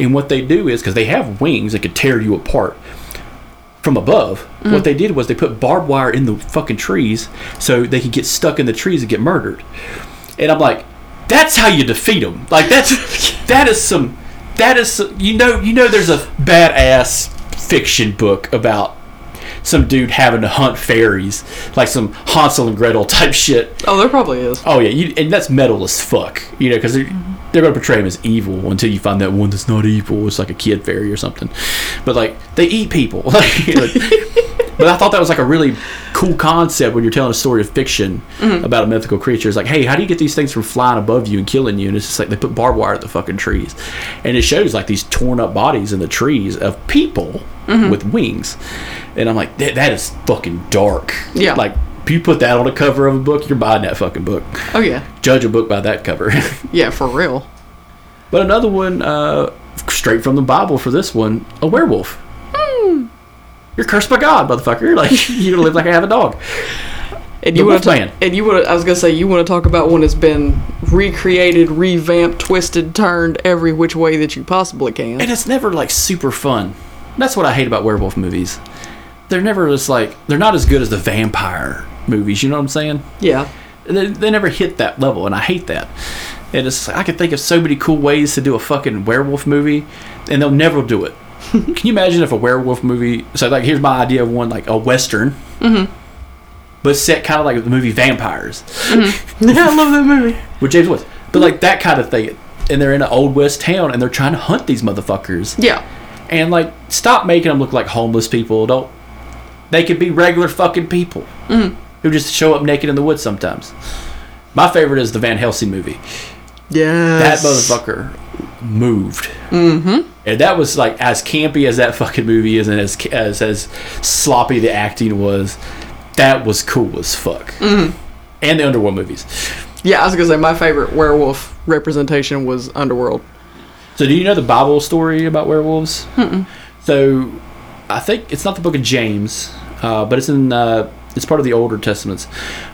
[SPEAKER 2] And what they do is because they have wings that could tear you apart from above. Mm-hmm. What they did was they put barbed wire in the fucking trees so they could get stuck in the trees and get murdered. And I'm like, that's how you defeat them. Like that's that is some that is you know you know there's a badass fiction book about some dude having to hunt fairies like some Hansel and Gretel type shit.
[SPEAKER 4] oh, there probably is.
[SPEAKER 2] Oh yeah, you, and that's metal as fuck. You know, because they're, mm-hmm. they're going to portray him as evil until you find that one that's not evil. It's like a kid fairy or something. But like they eat people. Like- but I thought that was like a really cool concept when you're telling a story of fiction about a mythical creature. It's like, hey, how do you get these things from flying above you and killing you? And it's just like they put barbed wire at the fucking trees, and it shows like these torn up bodies in the trees of people with wings. And I'm like, that, that is fucking dark.
[SPEAKER 4] Yeah.
[SPEAKER 2] Like. If you put that on a cover of a book, you're buying that fucking book
[SPEAKER 4] Oh yeah.
[SPEAKER 2] judge a book by that cover.
[SPEAKER 4] Yeah, for real.
[SPEAKER 2] but another one, uh, straight from the Bible for this one, a werewolf. You're cursed by God, motherfucker. Like gonna live like I have a dog.
[SPEAKER 4] And you want to and you want I was gonna say you want to talk about one that's been recreated, revamped, twisted, turned every which way that you possibly can.
[SPEAKER 2] And it's never like super fun. That's what I hate about werewolf movies. They're never just like they're not as good as the vampire movies. You know what I'm saying?
[SPEAKER 4] Yeah.
[SPEAKER 2] They, they never hit that level, and I hate that. And it's I can think of so many cool ways to do a fucking werewolf movie, and they'll never do it. can you imagine if a werewolf movie? So like, here's my idea of one like a western, mm-hmm. but set kind of like the movie Vampires mm-hmm.
[SPEAKER 4] yeah, I love that movie.
[SPEAKER 2] with James Woods, but like that kind of thing. And they're in an old west town, and they're trying to hunt these motherfuckers.
[SPEAKER 4] Yeah.
[SPEAKER 2] And like, stop making them look like homeless people. Don't. They could be regular fucking people mm-hmm. who just show up naked in the woods sometimes. My favorite is the Van Helsing movie. Yeah,
[SPEAKER 4] that
[SPEAKER 2] motherfucker moved. Mm-hmm. And that was like as campy as that fucking movie is, and as as as sloppy the acting was. That was cool as fuck. Mm-hmm. And the Underworld movies.
[SPEAKER 4] Yeah, I was gonna say my favorite werewolf representation was Underworld.
[SPEAKER 2] So, do you know the Bible story about werewolves? So, I think it's not the Book of James, uh, but it's in uh, it's part of the older Testaments.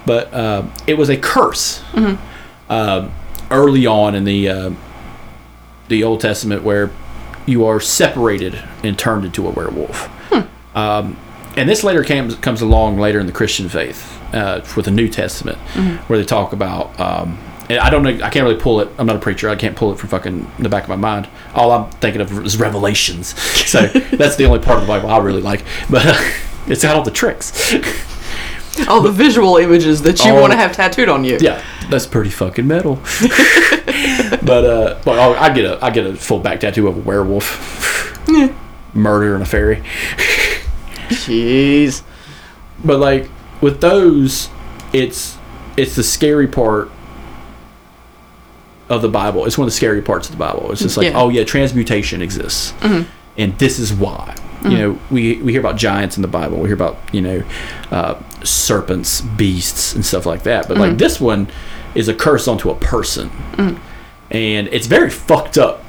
[SPEAKER 2] But uh, it was a curse uh, early on in the uh, the Old Testament where you are separated and turned into a werewolf. Um, and this later came, comes along later in the Christian faith uh, with the New Testament, where they talk about. Um, and I don't know. I can't really pull it. I'm not a preacher. I can't pull it from fucking the back of my mind. All I'm thinking of is Revelations. So that's the only part of the Bible I really like. But uh, it's got all the tricks.
[SPEAKER 4] All the visual images that you want to have tattooed on you.
[SPEAKER 2] Yeah, that's pretty fucking metal. but uh, well, I'll- get a I get a full back tattoo of a werewolf, murder and a fairy.
[SPEAKER 4] Jeez.
[SPEAKER 2] But like with those, it's it's the scary part of the Bible. It's one of the scary parts of the Bible. It's just like,
[SPEAKER 4] Yeah.
[SPEAKER 2] oh yeah, transmutation exists, and this is why. You know, we we hear about giants in the Bible. We hear about you know uh, serpents, beasts, and stuff like that. But like this one is a curse onto a person, and it's very fucked up.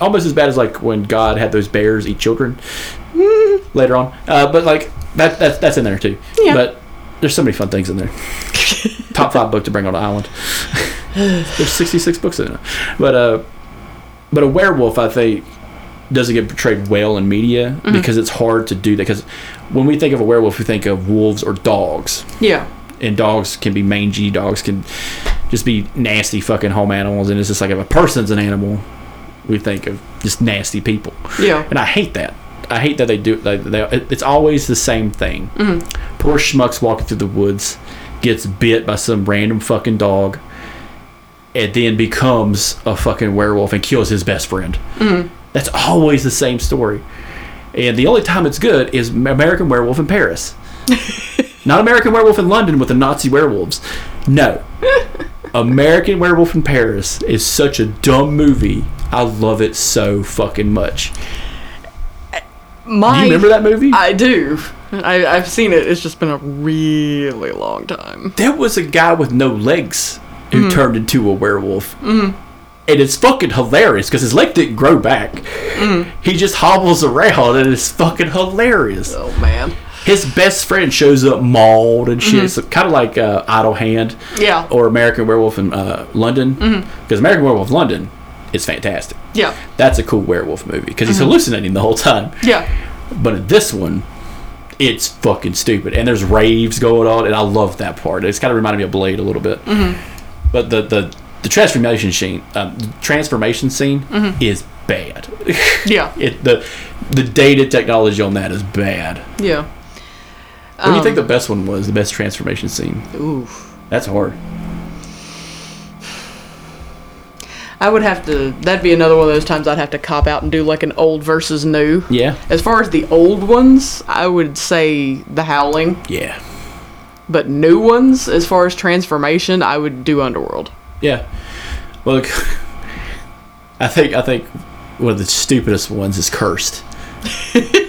[SPEAKER 2] Almost as bad as like when God had those bears eat children later on. Uh, but like that that's that's in there too.
[SPEAKER 4] Yeah.
[SPEAKER 2] But there's so many fun things in there. Top five book to bring on the island. there's 66 books in it. But uh, but a werewolf, I think, doesn't get portrayed well in media mm-hmm. because it's hard to do that. Because when we think of a werewolf, we think of wolves or dogs,
[SPEAKER 4] Yeah.
[SPEAKER 2] and dogs can be mangy. Dogs can just be nasty fucking home animals, and it's just like if a person's an animal, we think of just nasty people.
[SPEAKER 4] Yeah.
[SPEAKER 2] And I hate that. I hate that they do. They, they, it's always the same thing. Mm-hmm. Poor schmucks walking through the woods, gets bit by some random fucking dog, and then becomes a fucking werewolf and kills his best friend. Mm-hmm. That's always the same story. And the only time it's good is American Werewolf in Paris. Not American Werewolf in London with the Nazi werewolves. No. American Werewolf in Paris is such a dumb movie. I love it so fucking much.
[SPEAKER 4] My,
[SPEAKER 2] Do you remember that movie?
[SPEAKER 4] I do. I, I've seen it. It's just been a really long time.
[SPEAKER 2] there was a guy with no legs who turned into a werewolf. Mm. And it's fucking hilarious because his leg didn't grow back. Mm. He just hobbles around and it's fucking hilarious.
[SPEAKER 4] Oh man.
[SPEAKER 2] His best friend shows up mauled and shit. Mm-hmm. It's kind of like uh, Idle Hand
[SPEAKER 4] Yeah.
[SPEAKER 2] or American Werewolf in uh, London. Mm-hmm. Because American Werewolf in London is fantastic.
[SPEAKER 4] Yeah.
[SPEAKER 2] That's a cool werewolf movie because he's mm-hmm. hallucinating the whole time.
[SPEAKER 4] Yeah.
[SPEAKER 2] But in this one, it's fucking stupid, and there's raves going on, and I love that part. It's kind of reminded me of Blade a little bit. But the the the transformation scene, um, the transformation scene is bad.
[SPEAKER 4] Yeah.
[SPEAKER 2] it the the dated technology on that is bad.
[SPEAKER 4] Yeah.
[SPEAKER 2] What do you think the best one was? The best transformation scene?
[SPEAKER 4] Ooh.
[SPEAKER 2] That's hard.
[SPEAKER 4] I would have to. That'd be another one of those times I'd have to cop out and do like an old versus new.
[SPEAKER 2] Yeah,
[SPEAKER 4] As far as the old ones, I would say The Howling.
[SPEAKER 2] yeah,
[SPEAKER 4] But new ones, as far as transformation, I would do Underworld.
[SPEAKER 2] Yeah. Well, look, I think I think one of the stupidest ones is Cursed.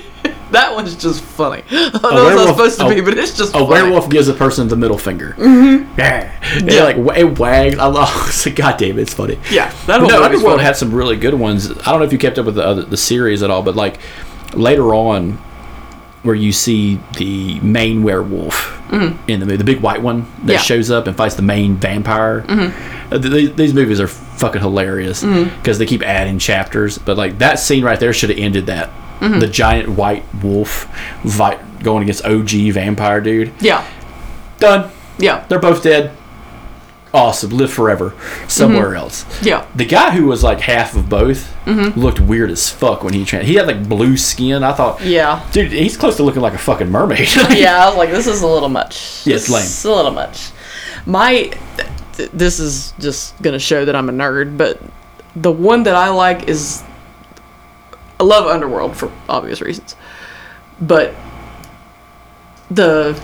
[SPEAKER 4] That one's just funny. I know it's not
[SPEAKER 2] werewolf-
[SPEAKER 4] supposed to
[SPEAKER 2] a-
[SPEAKER 4] be, but it's just
[SPEAKER 2] A
[SPEAKER 4] funny.
[SPEAKER 2] werewolf gives a person the middle finger. Mm-hmm. Yeah, and
[SPEAKER 4] Yeah.
[SPEAKER 2] like it wags. I love. Like, God damn, it, it's funny.
[SPEAKER 4] Yeah, that
[SPEAKER 2] no, Underworld
[SPEAKER 4] funny.
[SPEAKER 2] had some really good ones. I don't know if you kept up with the other, the series at all, but like later on, where you see the main werewolf in the movie, the big white one that
[SPEAKER 4] Mm-hmm. Yeah. Mm-hmm.
[SPEAKER 2] shows up and fights the main vampire. Uh, th- these, these movies are fucking hilarious because they keep adding chapters. But like that scene right there should have ended that.
[SPEAKER 4] Mm-hmm.
[SPEAKER 2] The giant white wolf vi- going against OG vampire dude.
[SPEAKER 4] Yeah,
[SPEAKER 2] Done.
[SPEAKER 4] yeah,
[SPEAKER 2] They're both dead. Oh, awesome. Live forever somewhere mm-hmm. else.
[SPEAKER 4] yeah.
[SPEAKER 2] The guy who was like half of both mm-hmm. looked weird as fuck when he trans. He had like blue skin. I thought,
[SPEAKER 4] Yeah.
[SPEAKER 2] dude, he's close to looking like a fucking mermaid.
[SPEAKER 4] yeah, I was like, this is a little much.
[SPEAKER 2] Yeah, it's lame.
[SPEAKER 4] It's a little much. My, th- this is just gonna show that I'm a nerd, but the one that I like is, I love Underworld for obvious reasons, but the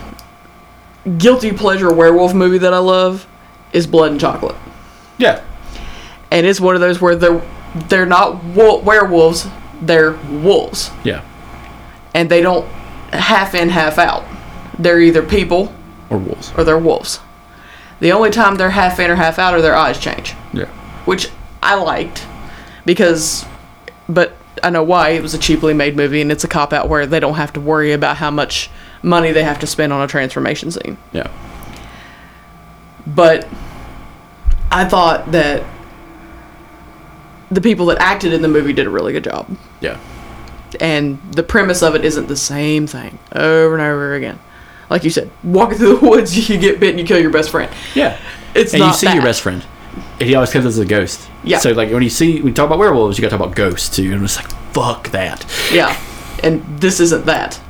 [SPEAKER 4] guilty pleasure werewolf movie that I love is Blood and Chocolate,
[SPEAKER 2] yeah,
[SPEAKER 4] and it's one of those where they're they're not wo- werewolves, they're wolves
[SPEAKER 2] yeah,
[SPEAKER 4] and they don't half in, half out. They're either people
[SPEAKER 2] or wolves.
[SPEAKER 4] or they're wolves. The only time they're half in or half out are their eyes change,
[SPEAKER 2] Yeah.
[SPEAKER 4] which I liked because, but I know why. It was a cheaply made movie and it's a cop out where they don't have to worry about how much money they have to spend on a transformation scene.
[SPEAKER 2] Yeah.
[SPEAKER 4] But I thought that the people that acted in the movie did a really good job.
[SPEAKER 2] Yeah.
[SPEAKER 4] and the premise of it isn't the same thing over and over again. Like you said, walking through the woods, you get bit and you kill your best friend.
[SPEAKER 2] Yeah.
[SPEAKER 4] It's
[SPEAKER 2] and
[SPEAKER 4] not
[SPEAKER 2] you see your best friend. And he always comes as a ghost.
[SPEAKER 4] Yeah.
[SPEAKER 2] So like when you see when you talk about werewolves, you gotta talk about ghosts too. And it's like, fuck that.
[SPEAKER 4] Yeah, and this isn't that.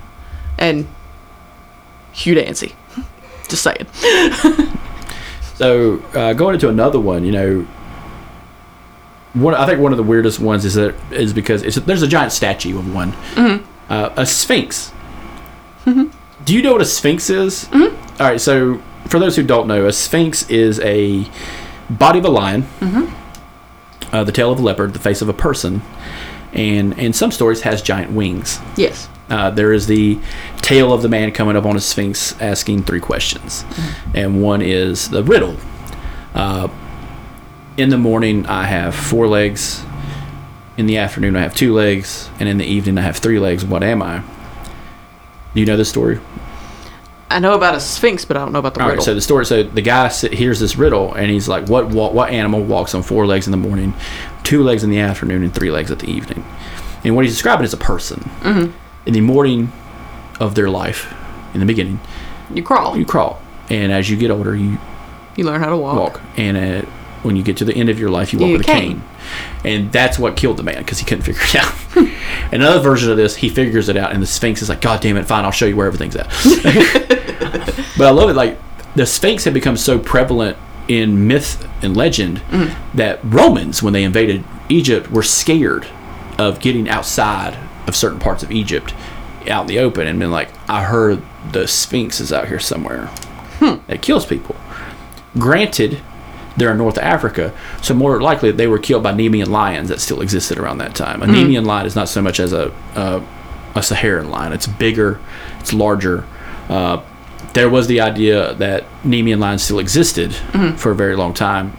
[SPEAKER 4] And Hugh Dancy, just saying.
[SPEAKER 2] So uh, going into another one, you know, one I think one of the weirdest ones is that is because it's there's a giant statue of one, uh, a sphinx. Do you know what a sphinx is? All right, so for those who don't know, a sphinx is a body of a lion, uh, the tail of a leopard, the face of a person, and in some stories has giant wings.
[SPEAKER 4] Yes.
[SPEAKER 2] Uh, there is the tale of the man coming up on a sphinx asking three questions. And one is the riddle. Uh, in the morning, I have four legs. In the afternoon, I have two legs. And in the evening, I have three legs. What am I? Do you know this story?
[SPEAKER 4] I know about a sphinx, but I don't know about the
[SPEAKER 2] All right,
[SPEAKER 4] riddle.
[SPEAKER 2] so the story. So the guy hears this riddle, and he's like, "What what what animal walks on four legs in the morning, two legs in the afternoon, and three legs at the evening?" And what he's describing is a person. In the morning of their life, in the beginning,
[SPEAKER 4] you crawl.
[SPEAKER 2] you crawl, and as you get older, you
[SPEAKER 4] You learn how to walk.
[SPEAKER 2] walk, and uh, when you get to the end of your life, you walk
[SPEAKER 4] You
[SPEAKER 2] with a cane.
[SPEAKER 4] cane.
[SPEAKER 2] And that's what killed the man because he couldn't figure it out. Another version of this, he figures it out, and the Sphinx is like, "God damn it, fine, I'll show you where everything's at." but I love it. Like the Sphinx had become so prevalent in myth and legend mm. that Romans, when they invaded Egypt, were scared of getting outside of certain parts of Egypt, out in the open, and been like, "I heard the Sphinx is out here somewhere." Hmm. It kills people. Granted, they're in North Africa, so more likely they were killed by Nemean lions that still existed around that time. A Nemean lion is not so much as a a, a Saharan lion; it's bigger, it's larger. Uh, there was the idea that Nemean lions still existed for a very long time.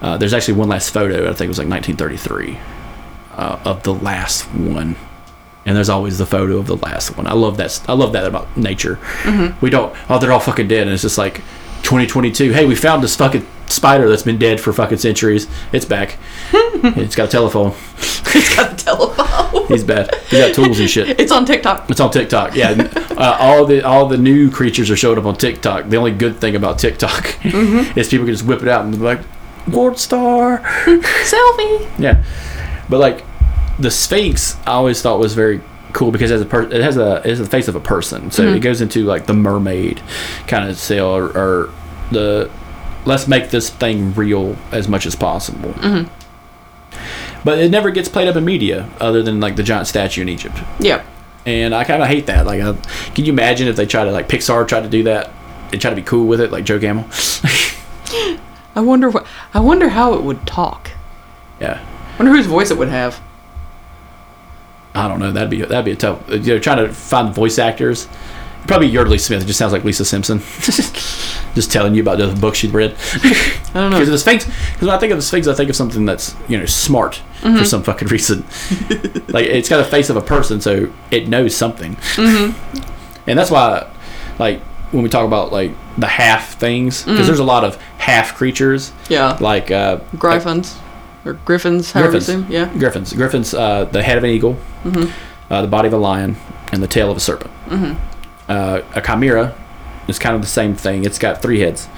[SPEAKER 2] Uh, there's actually one last photo. I think it was like 1933 uh, of the last one. And there's always the photo of the last one. I love that. I love that about nature. We don't. Oh, they're all fucking dead, and it's just like 2022. Hey, we found this fucking spider that's been dead for fucking centuries. It's back. it's got a telephone.
[SPEAKER 4] It's got the telephone.
[SPEAKER 2] He's bad. He's got tools and shit.
[SPEAKER 4] it's on TikTok.
[SPEAKER 2] It's on TikTok. Yeah, uh, all the all the new creatures are showing up on TikTok. The only good thing about TikTok is people can just whip it out and be like, "Gold star."
[SPEAKER 4] Selfie.
[SPEAKER 2] Yeah, but like the Sphinx, I always thought was very cool because it has a per- it has a it has the face of a person, so it goes into like the mermaid kind of sale or, or the let's make this thing real as much as possible. But it never gets played up in media other than like the giant statue in Egypt,
[SPEAKER 4] Yeah.
[SPEAKER 2] and I kind of hate that. Like, uh, can you imagine if they try to like Pixar tried to do that and try to be cool with it, like Joe Gamble?
[SPEAKER 4] I wonder what. I wonder how it would talk.
[SPEAKER 2] yeah.
[SPEAKER 4] I wonder whose voice it would have.
[SPEAKER 2] I don't know. That'd be that'd be a tough. You know, trying to find voice actors. Probably Yeardley Smith. It just sounds like Lisa Simpson. just telling you about the book she'd read.
[SPEAKER 4] I don't know.
[SPEAKER 2] Because the Sphinx. Because when I think of the Sphinx, I think of something that's you know smart
[SPEAKER 4] Mm-hmm.
[SPEAKER 2] for some fucking reason. like it's got a face of a person, so it knows something.
[SPEAKER 4] Mm-hmm.
[SPEAKER 2] And that's why, like when we talk about like the half things, because
[SPEAKER 4] Mm-hmm.
[SPEAKER 2] there's a lot of half creatures.
[SPEAKER 4] Yeah.
[SPEAKER 2] Like uh,
[SPEAKER 4] Griffins. Or Griffins, however you say 'em.
[SPEAKER 2] Griffins.
[SPEAKER 4] Yeah.
[SPEAKER 2] Griffins. Griffins. Uh, the head of an eagle,
[SPEAKER 4] Mm-hmm.
[SPEAKER 2] uh, the body of a lion, and the tail of a serpent. Uh, a chimera is kind of the same thing. It's got three heads,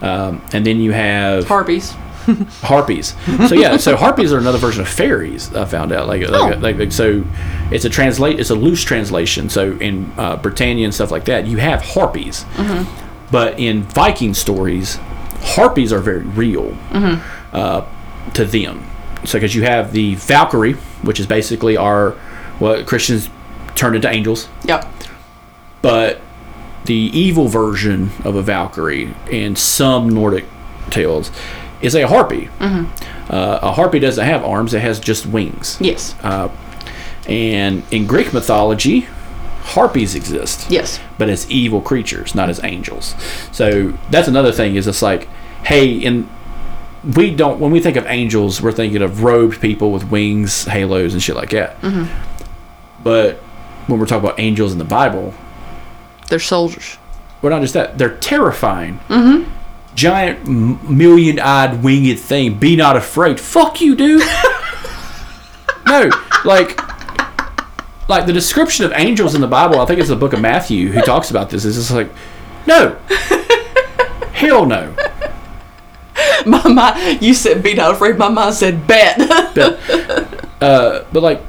[SPEAKER 2] um, and then you have
[SPEAKER 4] Harpies.
[SPEAKER 2] harpies. So yeah, so harpies are another version of fairies. I found out. Like, like,
[SPEAKER 4] Oh.
[SPEAKER 2] like, like, so, it's a translate. It's a loose translation. So in uh, Britannia and stuff like that, you have harpies, but in Viking stories, harpies are very real uh, to them. So because you have the Valkyrie, which is basically our what Christians turned into angels,
[SPEAKER 4] Yep.
[SPEAKER 2] But the evil version of a Valkyrie in some Nordic tales is a harpy. Uh, a harpy doesn't have arms; it has just wings.
[SPEAKER 4] Yes.
[SPEAKER 2] Uh, and in Greek mythology, harpies exist
[SPEAKER 4] Yes.
[SPEAKER 2] but as evil creatures, not as angels. So that's another thing. Is it's like, hey, in we don't when we think of angels, we're thinking of robed people with wings, halos, and shit like that. But when we're talking about angels in the Bible,
[SPEAKER 4] They're soldiers.
[SPEAKER 2] we're not just that; they're terrifying. Mm-hmm. Giant, million-eyed, winged thing. Be not afraid. Fuck you, dude. no, like like the description of angels in the Bible, I think it's the book of Matthew who talks about this. Is just like, no, hell no.
[SPEAKER 4] My mind, you said be not afraid. My mind said bet.
[SPEAKER 2] But, uh, but like,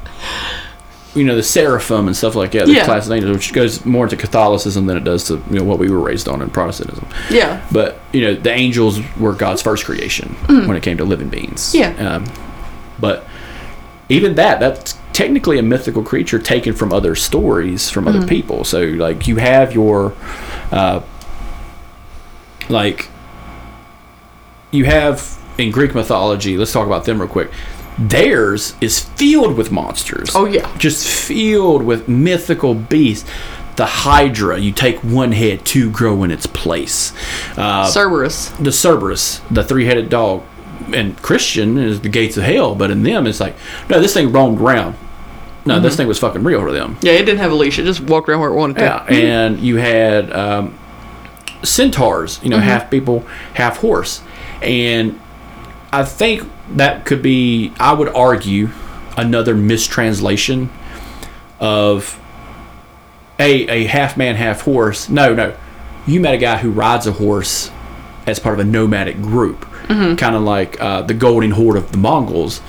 [SPEAKER 2] you know, the seraphim and stuff like that, the
[SPEAKER 4] Yeah.
[SPEAKER 2] class of angels, which goes more into Catholicism than it does to you know what we were raised on in Protestantism.
[SPEAKER 4] yeah.
[SPEAKER 2] But you know, the angels were God's first creation when it came to living beings.
[SPEAKER 4] Yeah.
[SPEAKER 2] Um, but even that, that's technically a mythical creature taken from other stories from other people. So like you have your, uh, like, you have in Greek mythology. Let's talk about them real quick. Theirs is filled with monsters
[SPEAKER 4] Oh yeah.
[SPEAKER 2] just filled with mythical beasts. The Hydra, you take one head, two grow in its place. Uh,
[SPEAKER 4] Cerberus.
[SPEAKER 2] the Cerberus, the three-headed dog, and Christian is the gates of hell. But in them, it's like, no, this thing roamed around. No, this thing was fucking real to them.
[SPEAKER 4] Yeah, it didn't have a leash. It just walked around where it wanted to.
[SPEAKER 2] Yeah, and you had um, centaurs, you know, half people, half horse, and I think that could be, I would argue, another mistranslation of a a half man, half horse. No, no, you met a guy who rides a horse as part of a nomadic group, kind of like uh, the Golden Horde of the Mongols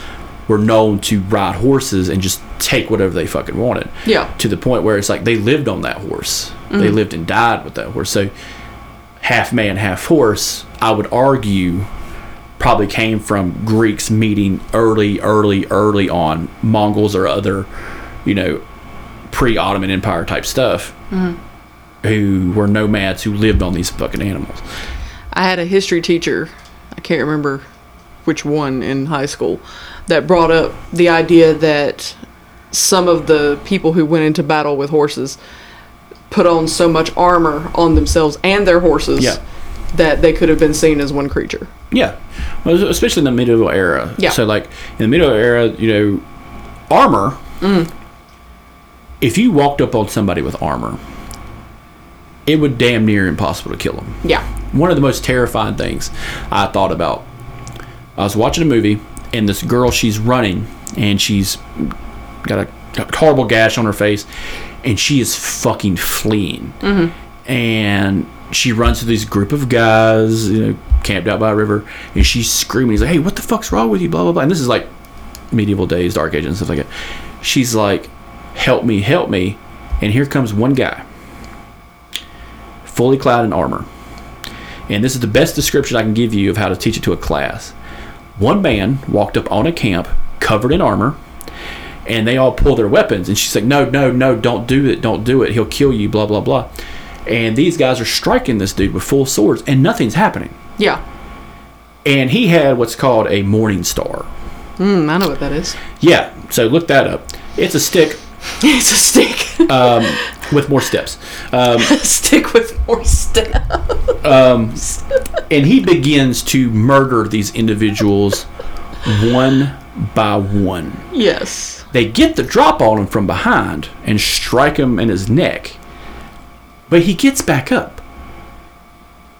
[SPEAKER 2] were known to ride horses and just take whatever they fucking wanted
[SPEAKER 4] Yeah.
[SPEAKER 2] to the point where it's like they lived on that horse. They lived and died with that horse. So half man, half horse, I would argue probably came from Greeks meeting early, early, early on Mongols or other, you know, pre Ottoman Empire type stuff mm-hmm. who were nomads who lived on these fucking animals.
[SPEAKER 4] I had a history teacher, I can't remember which one in high school, that brought up the idea that some of the people who went into battle with horses put on so much armor on themselves and their horses
[SPEAKER 2] Yeah.
[SPEAKER 4] That they could have been seen as one creature.
[SPEAKER 2] Yeah, well, especially in the medieval era.
[SPEAKER 4] Yeah.
[SPEAKER 2] So, like in the medieval era, you know, armor. Mm. If you walked up on somebody with armor, it would damn near impossible to kill them.
[SPEAKER 4] Yeah.
[SPEAKER 2] One of the most terrifying things I thought about. I was watching a movie, and this girl, she's running, and she's got a, a horrible gash on her face, and she is fucking fleeing. Mm-hmm. And she runs to this group of guys, you know, camped out by a river, and she's screaming. He's like, "Hey, what the fuck's wrong with you?" Blah blah blah. And this is like medieval days, dark ages, and stuff like that. She's like, "Help me, help me!" And here comes one guy, fully clad in armor. And this is the best description I can give you of how to teach it to a class. One man walked up on a camp covered in armor, and they all pull their weapons. And she's like, No, no, no, don't do it, don't do it. He'll kill you, blah, blah, blah. And these guys are striking this dude with full swords, and nothing's happening.
[SPEAKER 4] Yeah.
[SPEAKER 2] And he had what's called a morning star.
[SPEAKER 4] Mm, I know what that is.
[SPEAKER 2] Yeah, so look that up. It's a stick
[SPEAKER 4] it's a stick.
[SPEAKER 2] with more steps. Um,
[SPEAKER 4] stick with more stuff.
[SPEAKER 2] and he begins to murder these individuals one by one.
[SPEAKER 4] Yes.
[SPEAKER 2] They get the drop on him from behind and strike him in his neck. But he gets back up.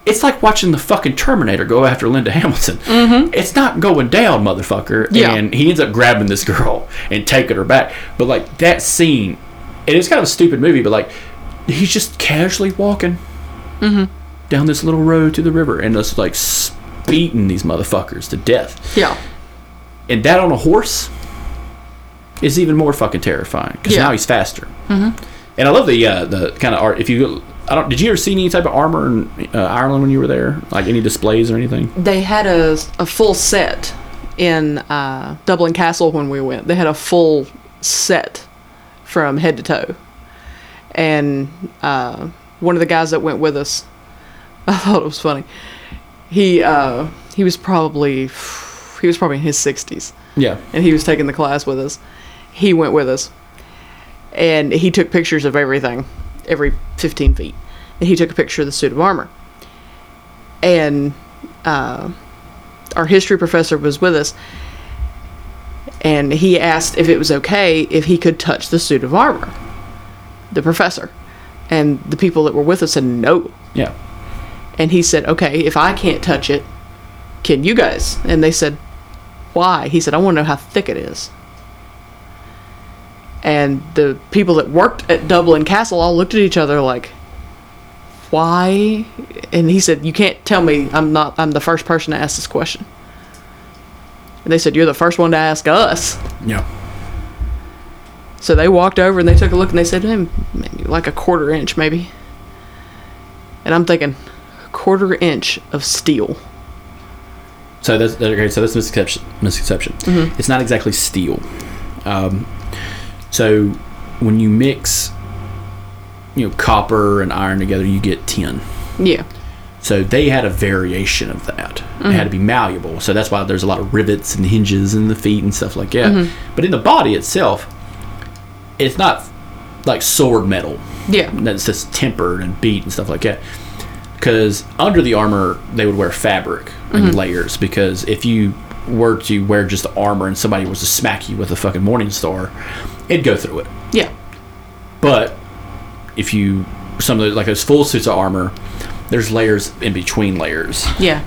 [SPEAKER 2] It's like watching the fucking Terminator go after Linda Hamilton. Mm-hmm. It's not going down, motherfucker.
[SPEAKER 4] Yeah.
[SPEAKER 2] And he ends up grabbing this girl and taking her back. But like that scene, and it is kind of a stupid movie, but like he's just casually walking down this little road to the river and just like beating these motherfuckers to death
[SPEAKER 4] Yeah.
[SPEAKER 2] and that on a horse is even more fucking terrifying because
[SPEAKER 4] Yeah.
[SPEAKER 2] now he's faster. Mm-hmm. And I love the uh, the kind of art. If you, I don't. Did you ever see any type of armor in uh, Ireland when you were there? Like any displays or anything?
[SPEAKER 4] They had a, a full set in uh, Dublin Castle when we went. They had a full set from head to toe. And uh, one of the guys that went with us, I thought it was funny. He uh, he was probably he was probably in his sixties,
[SPEAKER 2] Yeah.
[SPEAKER 4] and he was taking the class with us. He went with us, and he took pictures of everything every 15 feet. And he took a picture of the suit of armor. And uh, our history professor was with us, and he asked if it was okay if he could touch the suit of armor. The professor. And the people that were with us said no.
[SPEAKER 2] Yeah.
[SPEAKER 4] And he said, okay, if I can't touch it, can you guys? And they said, why? He said, I want to know how thick it is. And the people that worked at Dublin Castle all looked at each other like, why? And he said, you can't tell me I'm not, I'm the first person to ask this question. And they said, you're the first one to ask us.
[SPEAKER 2] Yeah.
[SPEAKER 4] So they walked over and they took a look and they said, "Hmm, maybe like a quarter inch, maybe. And I'm thinking, a quarter inch of steel.
[SPEAKER 2] So that's okay. So that's misconception. Misconception. It's not exactly steel. Um, so when you mix, you know, copper and iron together, you get tin.
[SPEAKER 4] Yeah.
[SPEAKER 2] So they had a variation of that. It had mm-hmm. to be malleable. So that's why there's a lot of rivets and hinges in the feet and stuff like that. Mm-hmm. But in the body itself, it's not like sword metal.
[SPEAKER 4] Yeah.
[SPEAKER 2] That's just tempered and beat and stuff like that. Because under the armor, they would wear fabric in mm-hmm. layers. Because if you were to wear just the armor and somebody was to smack you with a fucking morning star, it'd go through it.
[SPEAKER 4] Yeah.
[SPEAKER 2] But if you some of those like those full suits of armor, there's layers in between layers,
[SPEAKER 4] Yeah.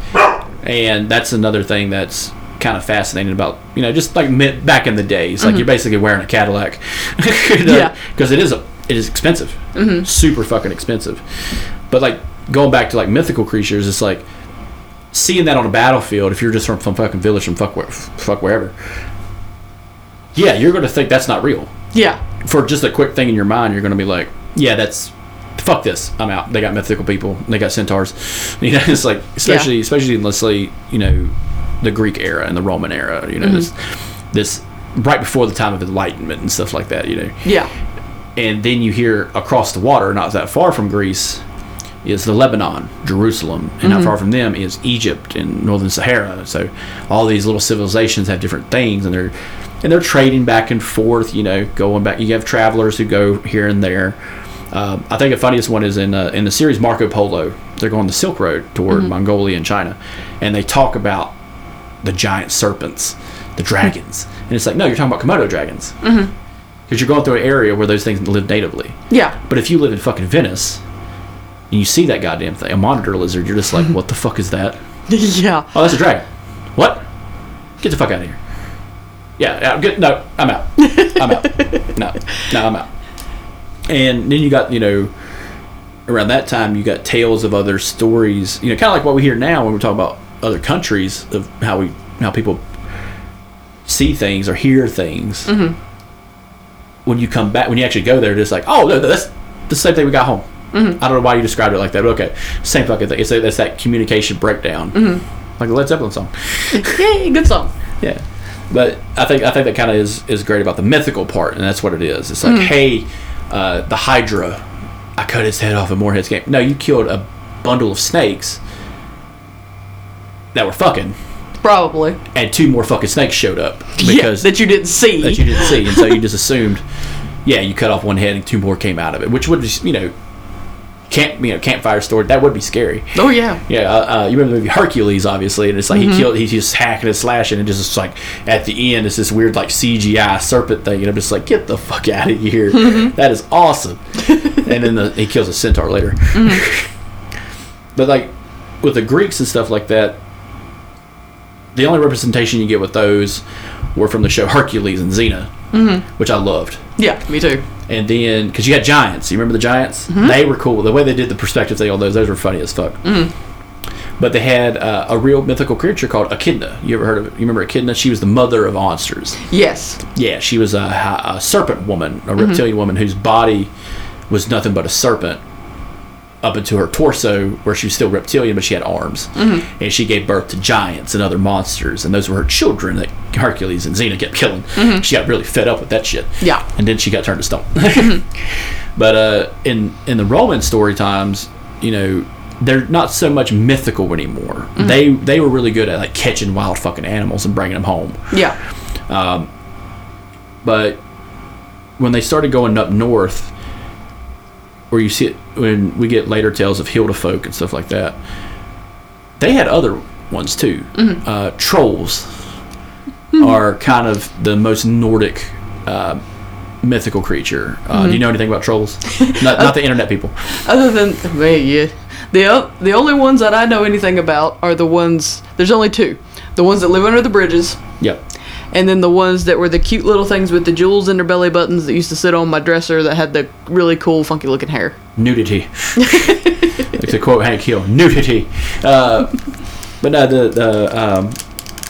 [SPEAKER 2] and that's another thing that's kind of fascinating about you know just like back in the days, like you're mm-hmm. basically wearing a Cadillac,
[SPEAKER 4] Yeah.
[SPEAKER 2] because it is a it is expensive, mm-hmm. super fucking expensive. But like going back to like mythical creatures, it's like seeing that on a battlefield. If you're just from some fucking village from fuck where, fuck wherever, yeah, you're gonna think that's not real
[SPEAKER 4] Yeah.
[SPEAKER 2] for just a quick thing in your mind, you're going to be like, yeah, that's fuck this. I'm out. They got mythical people. They got centaurs. You know, it's like especially especially in let's say you know the Greek era and the Roman era. You know, this mm-hmm. this right before the time of enlightenment and stuff like that. You know,
[SPEAKER 4] Yeah.
[SPEAKER 2] and then you hear across the water, not that far from Greece, is the Lebanon, Jerusalem, and not mm-hmm. far from them is Egypt and northern Sahara. So all these little civilizations have different things, and they're and they're trading back and forth. You know, going back. You have travelers who go here and there. Um, I think the funniest one is in uh, in the series Marco Polo. They're going the Silk Road toward Mongolia and China, and they talk about the giant serpents, the dragons, and it's like no, you're talking about Komodo dragons because you're going through an area where those things live natively.
[SPEAKER 4] Yeah.
[SPEAKER 2] But if you live in fucking Venice and you see that goddamn thing, a monitor lizard, you're just like, what the fuck is that?
[SPEAKER 4] yeah.
[SPEAKER 2] Oh, that's a dragon. What? Get the fuck out of here. Yeah, yeah get, no, I'm out. I'm out. No, no, I'm out. And then you got, you know, around that time, you got tales of other stories, you know, kind of like what we hear now when we talk about other countries of how we, how people see things or hear things. Mm-hmm. When you come back, when you actually go there, it's like, oh, no, that's the same thing we got home. Mm-hmm. I don't know why you described it like that, but okay, same fucking thing. It's, it's that communication breakdown, mm-hmm. like the Led Zeppelin song.
[SPEAKER 4] Yay, good song.
[SPEAKER 2] Yeah, but I think I think that kind of is is great about the mythical part, and that's what it is. It's like, hey, uh, the Hydra, I cut its head off in Moorhead's game. No, you killed a bundle of snakes that were fucking,
[SPEAKER 4] Probably.
[SPEAKER 2] and two more fucking snakes showed up
[SPEAKER 4] yeah,
[SPEAKER 2] because
[SPEAKER 4] that you didn't see.
[SPEAKER 2] that you didn't see, and so you just assumed, yeah, you cut off one head and two more came out of it, which would be, you know, camp you know campfire story that would be scary.
[SPEAKER 4] oh yeah.
[SPEAKER 2] Yeah, uh, uh, you remember the movie Hercules, obviously, and it's like he killed, he's just hacking and slashing, and just like at the end, it's this weird like CGI serpent thing, and I'm just like, get the fuck out of here, that is awesome. and then the, he kills a centaur later. but like with the Greeks and stuff like that, the only representation you get with those were from the show Hercules and Xena, which I loved.
[SPEAKER 4] Yeah, me too.
[SPEAKER 2] And then, because you had giants, you remember the giants? Mm-hmm. They were cool. The way they did the perspective thing on those, those were funny as fuck. Mm-hmm. But they had uh, a real mythical creature called Echidna. You ever heard of it? You remember Echidna? She was the mother of monsters.
[SPEAKER 4] Yes.
[SPEAKER 2] Yeah, she was a, a serpent woman, a reptilian mm-hmm. woman whose body was nothing but a serpent up into her torso, where she was still reptilian, but she had arms. Mm-hmm. And she gave birth to giants and other monsters, and those were her children that Hercules and Xena kept killing. Mm-hmm. She got really fed up with that shit.
[SPEAKER 4] Yeah.
[SPEAKER 2] And then she got turned to stone. Mm-hmm. but uh, in in the Roman story times, you know, they're not so much mythical anymore. They they were really good at like catching wild fucking animals and bringing them home
[SPEAKER 4] Yeah.
[SPEAKER 2] Um, but when they started going up north, where you see it when we get later tales of Hilda folk and stuff like that, they had other ones too. Uh, trolls are kind of the most Nordic uh, mythical creature. Uh, Do you know anything about trolls? not, not the internet people.
[SPEAKER 4] Other than well, yeah, the the only ones that I know anything about are the ones. There's only two. The ones that live under the bridges,
[SPEAKER 2] Yep.
[SPEAKER 4] And then the ones that were the cute little things with the jewels in their belly buttons that used to sit on my dresser that had the really cool, funky looking hair.
[SPEAKER 2] nudity. like to quote Hank Hill, nudity. Uh, but no, the the um,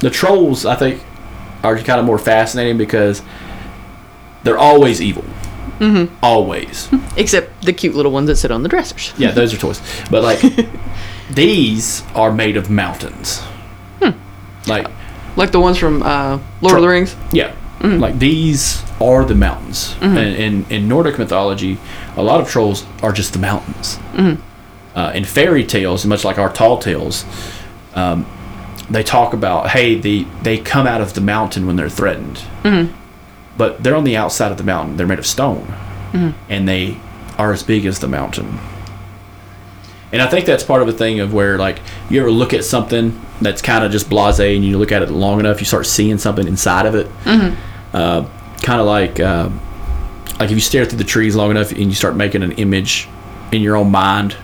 [SPEAKER 2] the trolls I think are kind of more fascinating because they're always evil. Mm-hmm. Always.
[SPEAKER 4] Except the cute little ones that sit on the dressers.
[SPEAKER 2] Yeah, those are toys. But like these are made of mountains. Like
[SPEAKER 4] Like the ones from uh, Lord of the Rings.
[SPEAKER 2] yeah, like these are the mountains. And in in Nordic mythology, a lot of trolls are just the mountains. Uh, in fairy tales, much like our tall tales, um, they talk about hey, the they come out of the mountain when they're threatened, but they're on the outside of the mountain. They're made of stone, and they are as big as the mountain. And I think that's part of a thing of where like you ever look at something that's kind of just blasé, and you look at it long enough, you start seeing something inside of it. Uh, kind of like uh, like if you stare through the trees long enough and you start making an image in your own mind.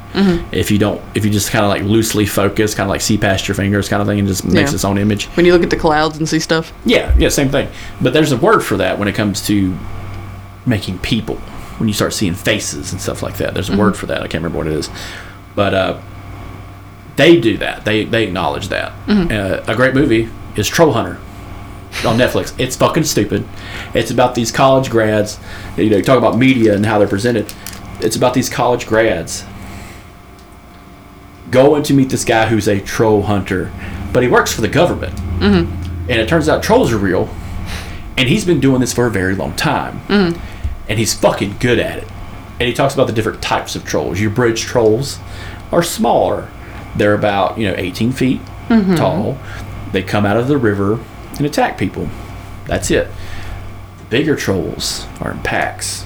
[SPEAKER 2] If you don't, if you just kind of like loosely focus, kind of like see past your fingers, kind of thing, and just makes
[SPEAKER 4] Yeah.
[SPEAKER 2] its own image.
[SPEAKER 4] When you look at the clouds and see stuff.
[SPEAKER 2] Yeah, yeah, same thing. But there's a word for that when it comes to making people. When you start seeing faces and stuff like that, there's a word for that. I can't remember what it is, but uh, they do that. They they acknowledge that. Mm-hmm. Uh, a great movie is Troll Hunter on Netflix. It's fucking stupid. It's about these college grads. You know, you talk about media and how they're presented. It's about these college grads going to meet this guy who's a troll hunter, but he works for the government. Mm-hmm. And it turns out trolls are real, and he's been doing this for a very long time, mm-hmm. and he's fucking good at it. And he talks about the different types of trolls. Your bridge trolls are smaller; they're about you know 18 feet mm-hmm. tall. They come out of the river and attack people. That's it. The bigger trolls are in packs,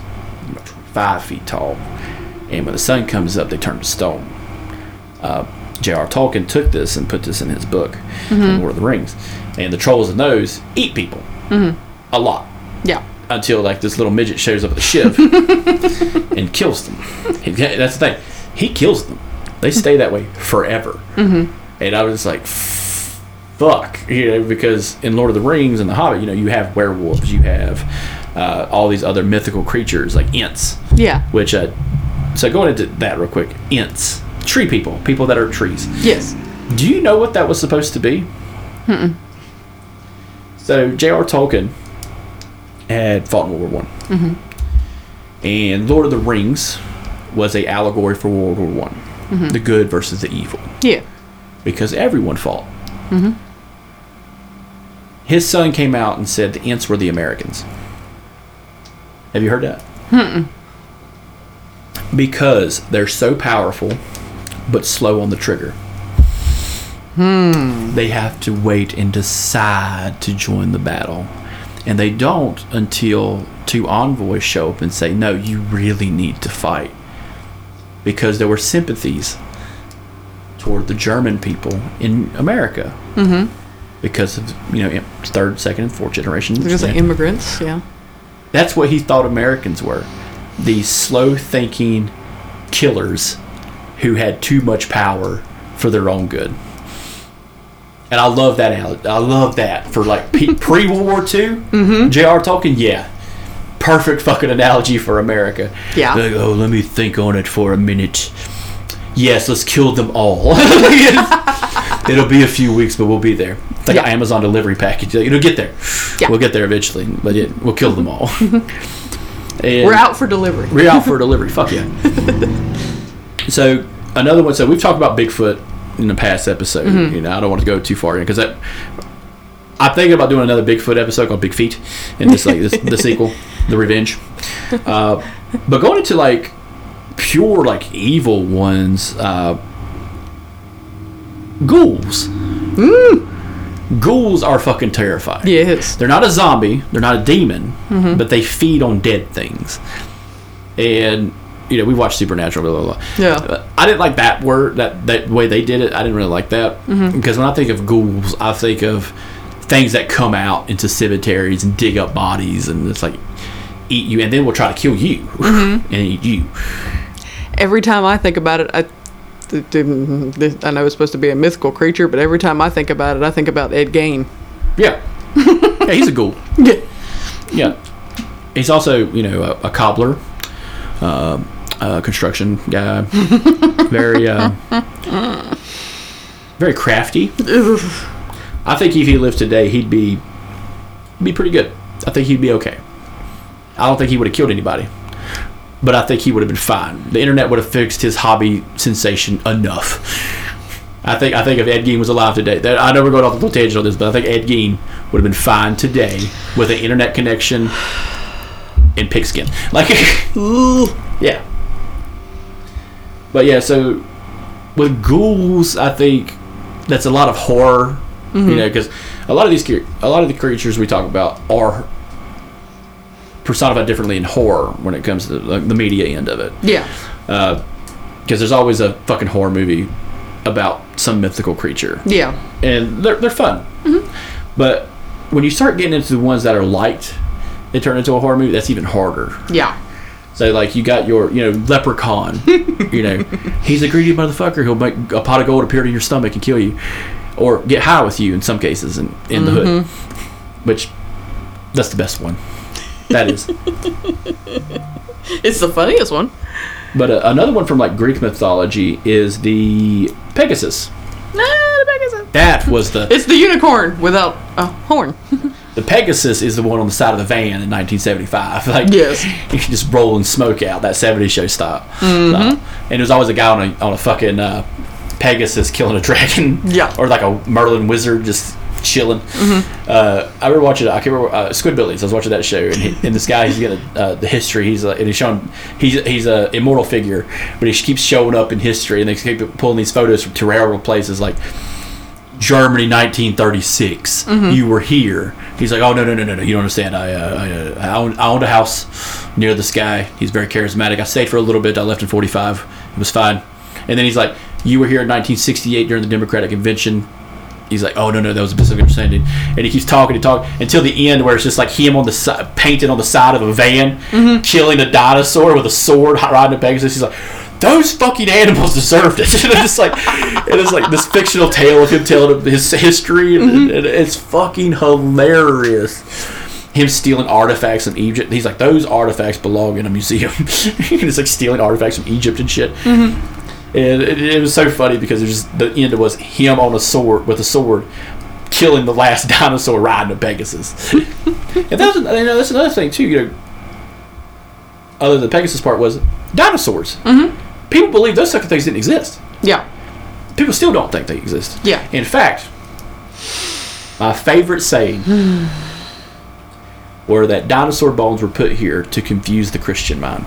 [SPEAKER 2] five feet tall, and when the sun comes up, they turn to stone. Uh, J.R. Tolkien took this and put this in his book, mm-hmm. Lord of the Rings, and the trolls in those eat people mm-hmm. a lot
[SPEAKER 4] Yeah.
[SPEAKER 2] until like this little midget shows up at the ship and kills them. He- that's the thing. He kills them. They stay that way forever. Mm-hmm. And I was like, fuck, you know, because in Lord of the Rings and The Hobbit, you know, you have werewolves, you have uh, all these other mythical creatures like Ents,
[SPEAKER 4] Yeah.
[SPEAKER 2] which, uh, so going into that real quick, Ents, tree people, people that are trees.
[SPEAKER 4] Yes.
[SPEAKER 2] Do you know what that was supposed to be? So J.R. Tolkien had fought in World War One, and Lord of the Rings was a allegory for World War One, the good versus the evil,
[SPEAKER 4] Yeah.
[SPEAKER 2] because everyone fought. His son came out and said the Ents were the Americans. Have you heard that? Because they're so powerful, but slow on the trigger. Hmm. They have to wait and decide to join the battle. And they don't until two envoys show up and say, No, you really need to fight. Because there were sympathies toward the German people in America. Mm-hmm. Because of, you know, third, second, and fourth generation.
[SPEAKER 4] Because like immigrants. Yeah.
[SPEAKER 2] That's what he thought Americans were. These slow thinking killers who had too much power for their own good. And I love that. I love that for like pre World War II. Mm-hmm. J.R. Tolkien, yeah, perfect fucking analogy for America.
[SPEAKER 4] Yeah.
[SPEAKER 2] Like, oh, let me think on it for a minute. Yes, let's kill them all. It'll be a few weeks, but we'll be there. It's like
[SPEAKER 4] Yeah.
[SPEAKER 2] an Amazon delivery package. It'll get there.
[SPEAKER 4] Yeah.
[SPEAKER 2] We'll get there eventually, but it, we'll kill them all. And
[SPEAKER 4] We're out for delivery.
[SPEAKER 2] We're out for delivery. Fuck yeah. so another one. So we've talked about Bigfoot in the past episode. Mm-hmm. You know, I don't want to go too far in because that. I'm thinking about doing another Bigfoot episode called Big Feet, and this like this, the sequel, The Revenge. Uh, but going into like pure like evil ones, uh, ghouls. Ghouls are fucking terrifying.
[SPEAKER 4] Yes.
[SPEAKER 2] They're not a zombie. They're not a demon, but they feed on dead things. And you know, we watched Supernatural. Blah, blah, blah.
[SPEAKER 4] Yeah.
[SPEAKER 2] I didn't like that word, that that way they did it. I didn't really like that because when I think of ghouls, I think of things that come out into cemeteries and dig up bodies, and it's like eat you, and then we'll try to kill you and eat you.
[SPEAKER 4] Every time I think about it, I. I know it's supposed to be a mythical creature, but every time I think about it, I think about Ed Gein.
[SPEAKER 2] Yeah, yeah, he's a ghoul.
[SPEAKER 4] Yeah.
[SPEAKER 2] Yeah, he's also you know a, a cobbler, uh, a construction guy, very uh, very crafty. I think if he lived today, he'd be be pretty good. I think he'd be okay. I don't think he would have killed anybody, but I think he would have been fine. The internet would have fixed his hobby sensation enough. I think I think if Ed Gein was alive today, that, I know we're going off the tangent on this, but I think Ed Gein would have been fine today with an internet connection and pigskin. Like, ooh, yeah. But yeah, so with ghouls, I think that's a lot of horror. You mm-hmm. know, because a lot of these a lot of the creatures we talk about are personified differently in horror when it comes to the, the media end of it
[SPEAKER 4] Yeah.
[SPEAKER 2] Uh, because there's always a fucking horror movie about some mythical creature,
[SPEAKER 4] Yeah.
[SPEAKER 2] and they're they're fun. Mm-hmm. But when you start getting into the ones that are light, they turn into a horror movie. That's even harder.
[SPEAKER 4] Yeah.
[SPEAKER 2] So like you got your you know leprechaun, you know he's a greedy motherfucker. He'll make a pot of gold appear in your stomach and kill you, or get high with you in some cases in, in the hood, which that's the best one. That is.
[SPEAKER 4] It's the funniest one.
[SPEAKER 2] But uh, another one from like Greek mythology is the Pegasus.
[SPEAKER 4] Nah, the Pegasus.
[SPEAKER 2] That was the
[SPEAKER 4] It's the unicorn without a horn.
[SPEAKER 2] the Pegasus is the one on the side of the van in 1975. Like
[SPEAKER 4] Yes.
[SPEAKER 2] you can just rolling smoke out that 70s show style. Uh, and there's always a guy on a on a fucking uh, Pegasus killing a dragon.
[SPEAKER 4] Yeah.
[SPEAKER 2] Or like a Merlin wizard just chilling. Uh, I remember watching. I can't remember uh, Squidbillies. I was watching that show, and, he, and this guy he's got a, uh, the history. He's uh, and he's showing he's he's a immortal figure, but he keeps showing up in history, and they keep pulling these photos from terrible places like. Germany, 1936. You were here. He's like, oh no, no, no, no, no. You don't understand. I, uh, I, uh, I, owned, I owned a house near this guy. He's very charismatic. I stayed for a little bit. I left in 45. It was fine. And then he's like, you were here in 1968 during the Democratic Convention. He's like, oh no, no, that was a misunderstanding. And he keeps talking and talking until the end, where it's just like him on the side, painted on the side of a van, mm-hmm. killing a dinosaur with a sword, riding a Pegasus. He's like, those fucking animals deserved it. and it's like, it is like this fictional tale of him telling his history, mm-hmm. and, and it's fucking hilarious. Him stealing artifacts from Egypt. He's like, those artifacts belong in a museum. He's like stealing artifacts from Egypt and shit. Mm-hmm. And it, it was so funny because it was just, the end was him on a sword with a sword killing the last dinosaur riding a Pegasus. and that's, you know, that's another thing too. You know, other than the Pegasus part was dinosaurs. Mm-hmm. People believe those such things didn't exist.
[SPEAKER 4] Yeah.
[SPEAKER 2] People still don't think they exist.
[SPEAKER 4] Yeah.
[SPEAKER 2] In fact, my favorite saying were that dinosaur bones were put here to confuse the Christian mind.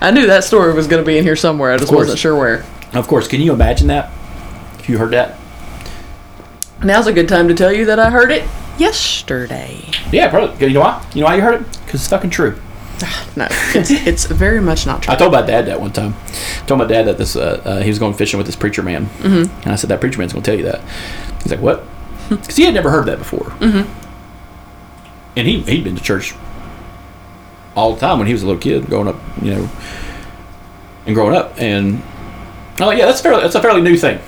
[SPEAKER 4] I knew that story was going to be in here somewhere. I just wasn't sure where.
[SPEAKER 2] Of course, can you imagine that? If you heard that?
[SPEAKER 4] Now's a good time to tell you that I heard it yesterday.
[SPEAKER 2] Yeah, probably. You know why? You know why you heard it? Because it's fucking true.
[SPEAKER 4] No, it's, it's very much not true.
[SPEAKER 2] I told my dad that one time. I told my dad that this uh, uh, he was going fishing with this preacher man, mm-hmm. and I said that preacher man's going to tell you that. He's like, "What?" Because he had never heard that before, mm-hmm. and he he'd been to church all the time when he was a little kid, growing up, you know, and growing up, and I'm like, "Yeah, that's fairly that's a fairly new thing."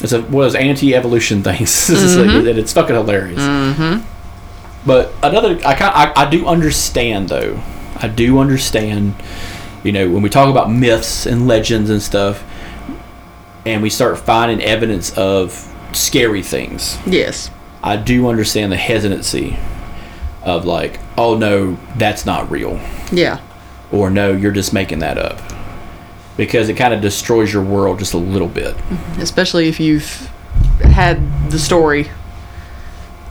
[SPEAKER 2] It's a one of those anti-evolution things, it's like, and it's fucking hilarious. Mm-hmm. But another, I kind, I, I do understand though. I do understand. You know, when we talk about myths and legends and stuff, and we start finding evidence of scary things,
[SPEAKER 4] yes.
[SPEAKER 2] I do understand the hesitancy of like, oh no, that's not real,
[SPEAKER 4] Yeah.
[SPEAKER 2] or no, you're just making that up, because it kind of destroys your world just a little bit. Mm-hmm.
[SPEAKER 4] Especially if you've had the story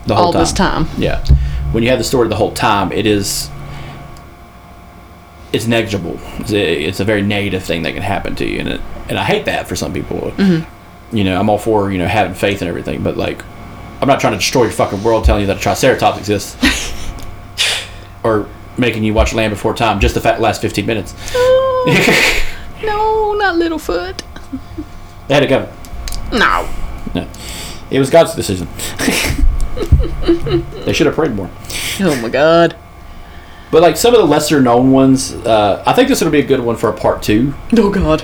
[SPEAKER 2] The whole
[SPEAKER 4] all this time.
[SPEAKER 2] Yeah. When you have the story the whole time, it is it's negligible. It's a, it's a very negative thing that can happen to you, and it, and I hate that for some people. Mm-hmm. you know, I'm all for you know having faith and everything, but like, I'm not trying to destroy your fucking world telling you that a triceratops exists, or making you watch Land Before Time just the fact last 15 minutes.
[SPEAKER 4] no, not Littlefoot.
[SPEAKER 2] They had to go.
[SPEAKER 4] No.
[SPEAKER 2] No. It was God's decision. they should have prayed more.
[SPEAKER 4] Oh my god.
[SPEAKER 2] But like some of the lesser known ones, uh, I think this would be a good one for a part two,
[SPEAKER 4] Oh god.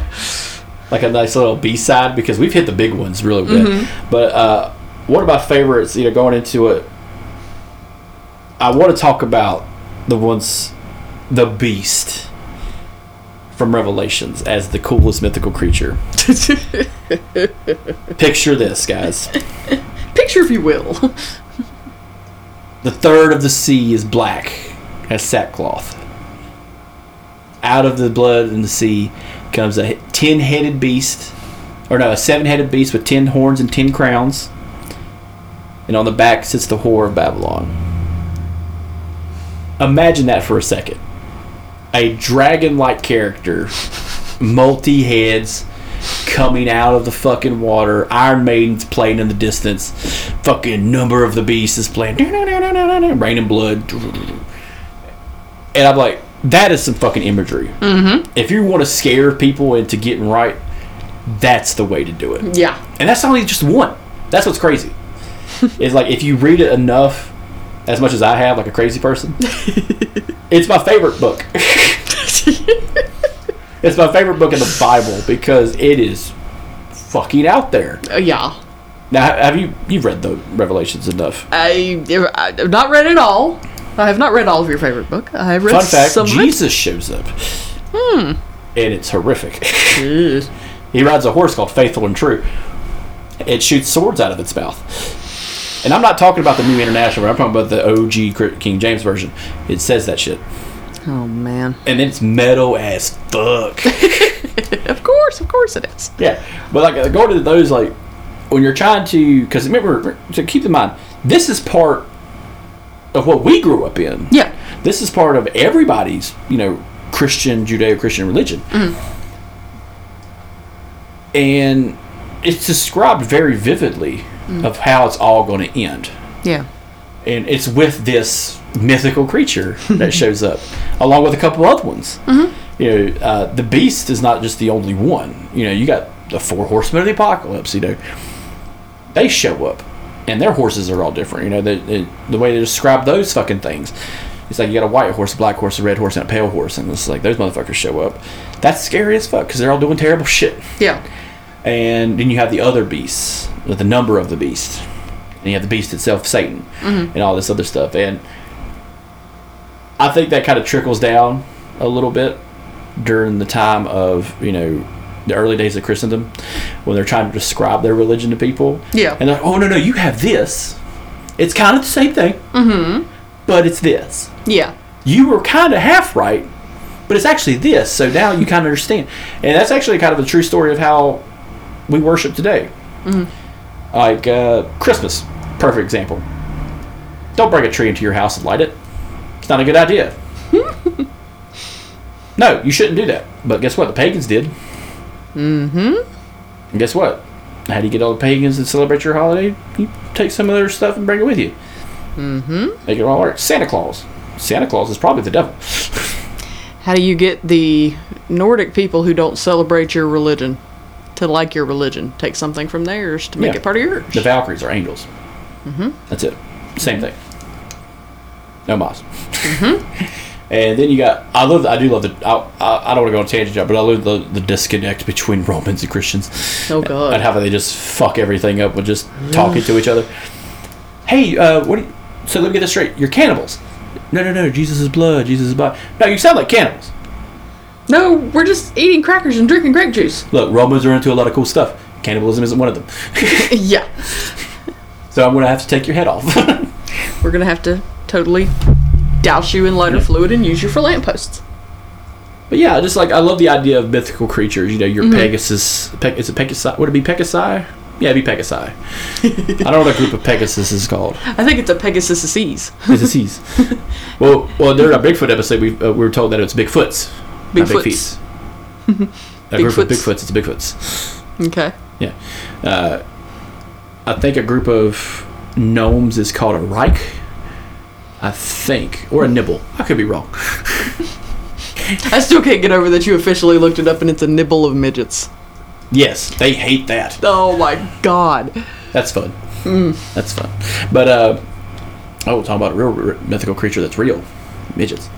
[SPEAKER 2] like a nice little B side because we've hit the big ones really good. But uh, one of my favorites, you know, going into it, I want to talk about the ones, the beast from Revelations as the coolest mythical creature. Picture this, guys.
[SPEAKER 4] Picture if you will.
[SPEAKER 2] The third of the sea is black as sackcloth. Out of the blood in the sea comes a ten headed beast, or no, a seven headed beast with ten horns and ten crowns. And on the back sits the whore of Babylon. Imagine that for a second. A dragon like character, multi heads, coming out of the fucking water. Iron Maiden's playing in the distance. Fucking number of the beast is playing. Raining blood. And I'm like, that is some fucking imagery. Mm-hmm. If you want to scare people into getting right, that's the way to do it.
[SPEAKER 4] yeah.
[SPEAKER 2] And that's only just one. That's what's crazy. it's like if you read it enough, as much as I have, like a crazy person, it's my favorite book. it's my favorite book in the Bible because it is fucking out there.
[SPEAKER 4] Uh, yeah.
[SPEAKER 2] Now, have you you've read the Revelations enough?
[SPEAKER 4] I, I've not read it all. I have not read all of your favorite book. I have read
[SPEAKER 2] Fun fact:
[SPEAKER 4] some
[SPEAKER 2] Jesus shows up, and it's horrific. He rides a horse called Faithful and True. It shoots swords out of its mouth. And I'm not talking about the new international, I'm talking about the OG King James version. It says that shit.
[SPEAKER 4] Oh man.
[SPEAKER 2] And it's metal as fuck.
[SPEAKER 4] Of course, of course it is.
[SPEAKER 2] yeah. But like going to those, like, when you're trying to, because remember, to keep in mind, this is part of what we grew up in.
[SPEAKER 4] Yeah.
[SPEAKER 2] This is part of everybody's, you know, Christian, Judeo Christian religion. Hmm. And it's described very vividly of how it's all going to end.
[SPEAKER 4] Yeah.
[SPEAKER 2] And it's with this mythical creature that shows up, along with a couple other ones. You know, uh, the beast is not just the only one. You know, you got the four horsemen of the apocalypse. You know, they show up, and their horses are all different. You know, the the, the way they describe those fucking things. It's like you got a white horse, a black horse, a red horse, and a pale horse, and it's like those motherfuckers show up. That's scary as fuck because they're all doing terrible shit.
[SPEAKER 4] Yeah.
[SPEAKER 2] And then you have the other beasts, the number of the beast, and you have the beast itself, Satan, and all this other stuff. And I think that kind of trickles down a little bit during the time of you know the early days of Christendom, when they're trying to describe their religion to people.
[SPEAKER 4] Yeah.
[SPEAKER 2] And they're like, oh no no, you have this. It's kind of the same thing, mm-hmm. but it's this.
[SPEAKER 4] Yeah.
[SPEAKER 2] You were kind of half right, but it's actually this. So now you kind of understand, and that's actually kind of a true story of how we worship today. Like uh, Christmas, perfect example. Don't bring a tree into your house and light it. It's not a good idea. no, you shouldn't do that. But guess what? The pagans did. Mm-hmm. And guess what? How do you get all the pagans to celebrate your holiday? You take some of their stuff and bring it with you. Mm-hmm. Make it all work. Santa Claus. Santa Claus is probably the devil.
[SPEAKER 4] How do you get the Nordic people who don't celebrate your religion to like your religion? Take something from theirs to make
[SPEAKER 2] Yeah.
[SPEAKER 4] it part of yours.
[SPEAKER 2] The Valkyries are angels. Mm-hmm. That's it. Same thing. No mas. Mm-hmm. and then you got. I love. I do love the. I, I, I don't want to go on a tangent, but I love the, the disconnect between Romans and Christians.
[SPEAKER 4] Oh, God.
[SPEAKER 2] And how they just fuck everything up with just talking to each other. Hey, uh, what? Do you, so let me get this straight. You're cannibals. No, no, no. Jesus is blood. Jesus is blood. No, you sound like cannibals.
[SPEAKER 4] No, we're just eating crackers and drinking grape juice.
[SPEAKER 2] Look, Romans are into a lot of cool stuff. Cannibalism isn't one of them.
[SPEAKER 4] yeah.
[SPEAKER 2] so I'm gonna have to take your head off.
[SPEAKER 4] We're gonna have to totally douse you in lighter fluid and use you for lampposts.
[SPEAKER 2] But yeah, just like I love the idea of mythical creatures. You know, your Pegasus. Pe- is it Pegasus? Would it be Pegasi? Yeah, it'd be Pegasi. I don't know what a group of Pegasus is called.
[SPEAKER 4] I think it's a Pegasus Seas.
[SPEAKER 2] It's a C's. well, well, during our Bigfoot episode, we, uh, we were told that it's Bigfoots. Not Big
[SPEAKER 4] Bigfoots.
[SPEAKER 2] feets. A group of
[SPEAKER 4] Bigfoots.
[SPEAKER 2] Bigfoots. It's Bigfoots.
[SPEAKER 4] Okay.
[SPEAKER 2] Yeah. Uh, I think a group of gnomes is called a Reich. I think, or a nibble. I could be wrong.
[SPEAKER 4] I still can't get over that you officially looked it up and it's a nibble of midgets.
[SPEAKER 2] Yes, they hate that.
[SPEAKER 4] Oh my god.
[SPEAKER 2] That's fun. That's fun. But uh, oh, talking about a real r- mythical creature that's real, midgets.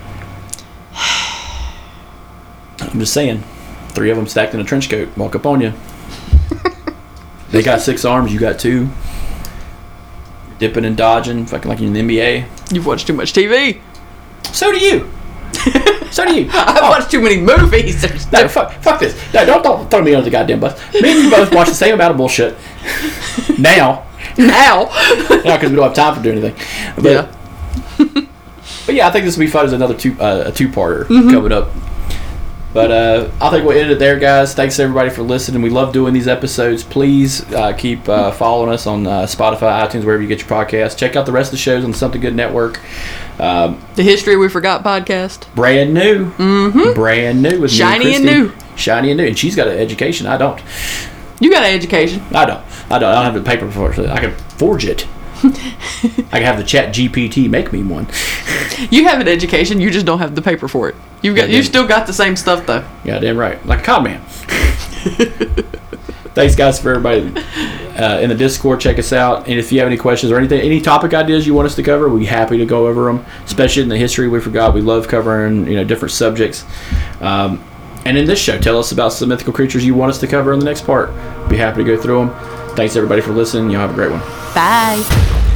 [SPEAKER 2] I'm just saying, three of them stacked in a trench coat walk up on you. they got six arms, you got two. Dipping and dodging, fucking like you're in the NBA.
[SPEAKER 4] You've watched too much TV.
[SPEAKER 2] So do you. so do you.
[SPEAKER 4] I've watched too many movies.
[SPEAKER 2] No, fuck, fuck this. No, don't, don't throw me under the goddamn bus. Me and you both watch the same amount of bullshit. Now,
[SPEAKER 4] now.
[SPEAKER 2] now because we don't have time to do anything. But,
[SPEAKER 4] Yeah.
[SPEAKER 2] But yeah, I think this will be fun as another two uh, a two parter
[SPEAKER 4] Mm-hmm.
[SPEAKER 2] coming up. But uh, I think we'll end it there, guys. Thanks everybody for listening. We love doing these episodes. Please uh, keep uh, following us on uh, Spotify, iTunes, wherever you get your podcasts. Check out the rest of the shows on the Something Good Network. Um,
[SPEAKER 4] The History We Forgot podcast.
[SPEAKER 2] brand new, mm-hmm. brand new with
[SPEAKER 4] Shiny and new.
[SPEAKER 2] shiny and new. And she's got an education. I don't.
[SPEAKER 4] You got an education.
[SPEAKER 2] I don't. I don't. I don't have the paper for it. I can forge it. I can have the Chat GPT make me one.
[SPEAKER 4] You have an education. You just don't have the paper for it. You've got.
[SPEAKER 2] Yeah,
[SPEAKER 4] You still got the same stuff though.
[SPEAKER 2] Yeah, Goddamn right. Like a con man. Thanks, guys, for everybody uh, in the Discord. Check us out. And if you have any questions or anything, any topic ideas you want us to cover, we'd be happy to go over them. Especially in the history we forgot. We love covering you know different subjects. Um, and in this show, tell us about some mythical creatures you want us to cover in the next part. Be happy to go through them. Thanks everybody for listening. Y'all have a great one.
[SPEAKER 4] Bye.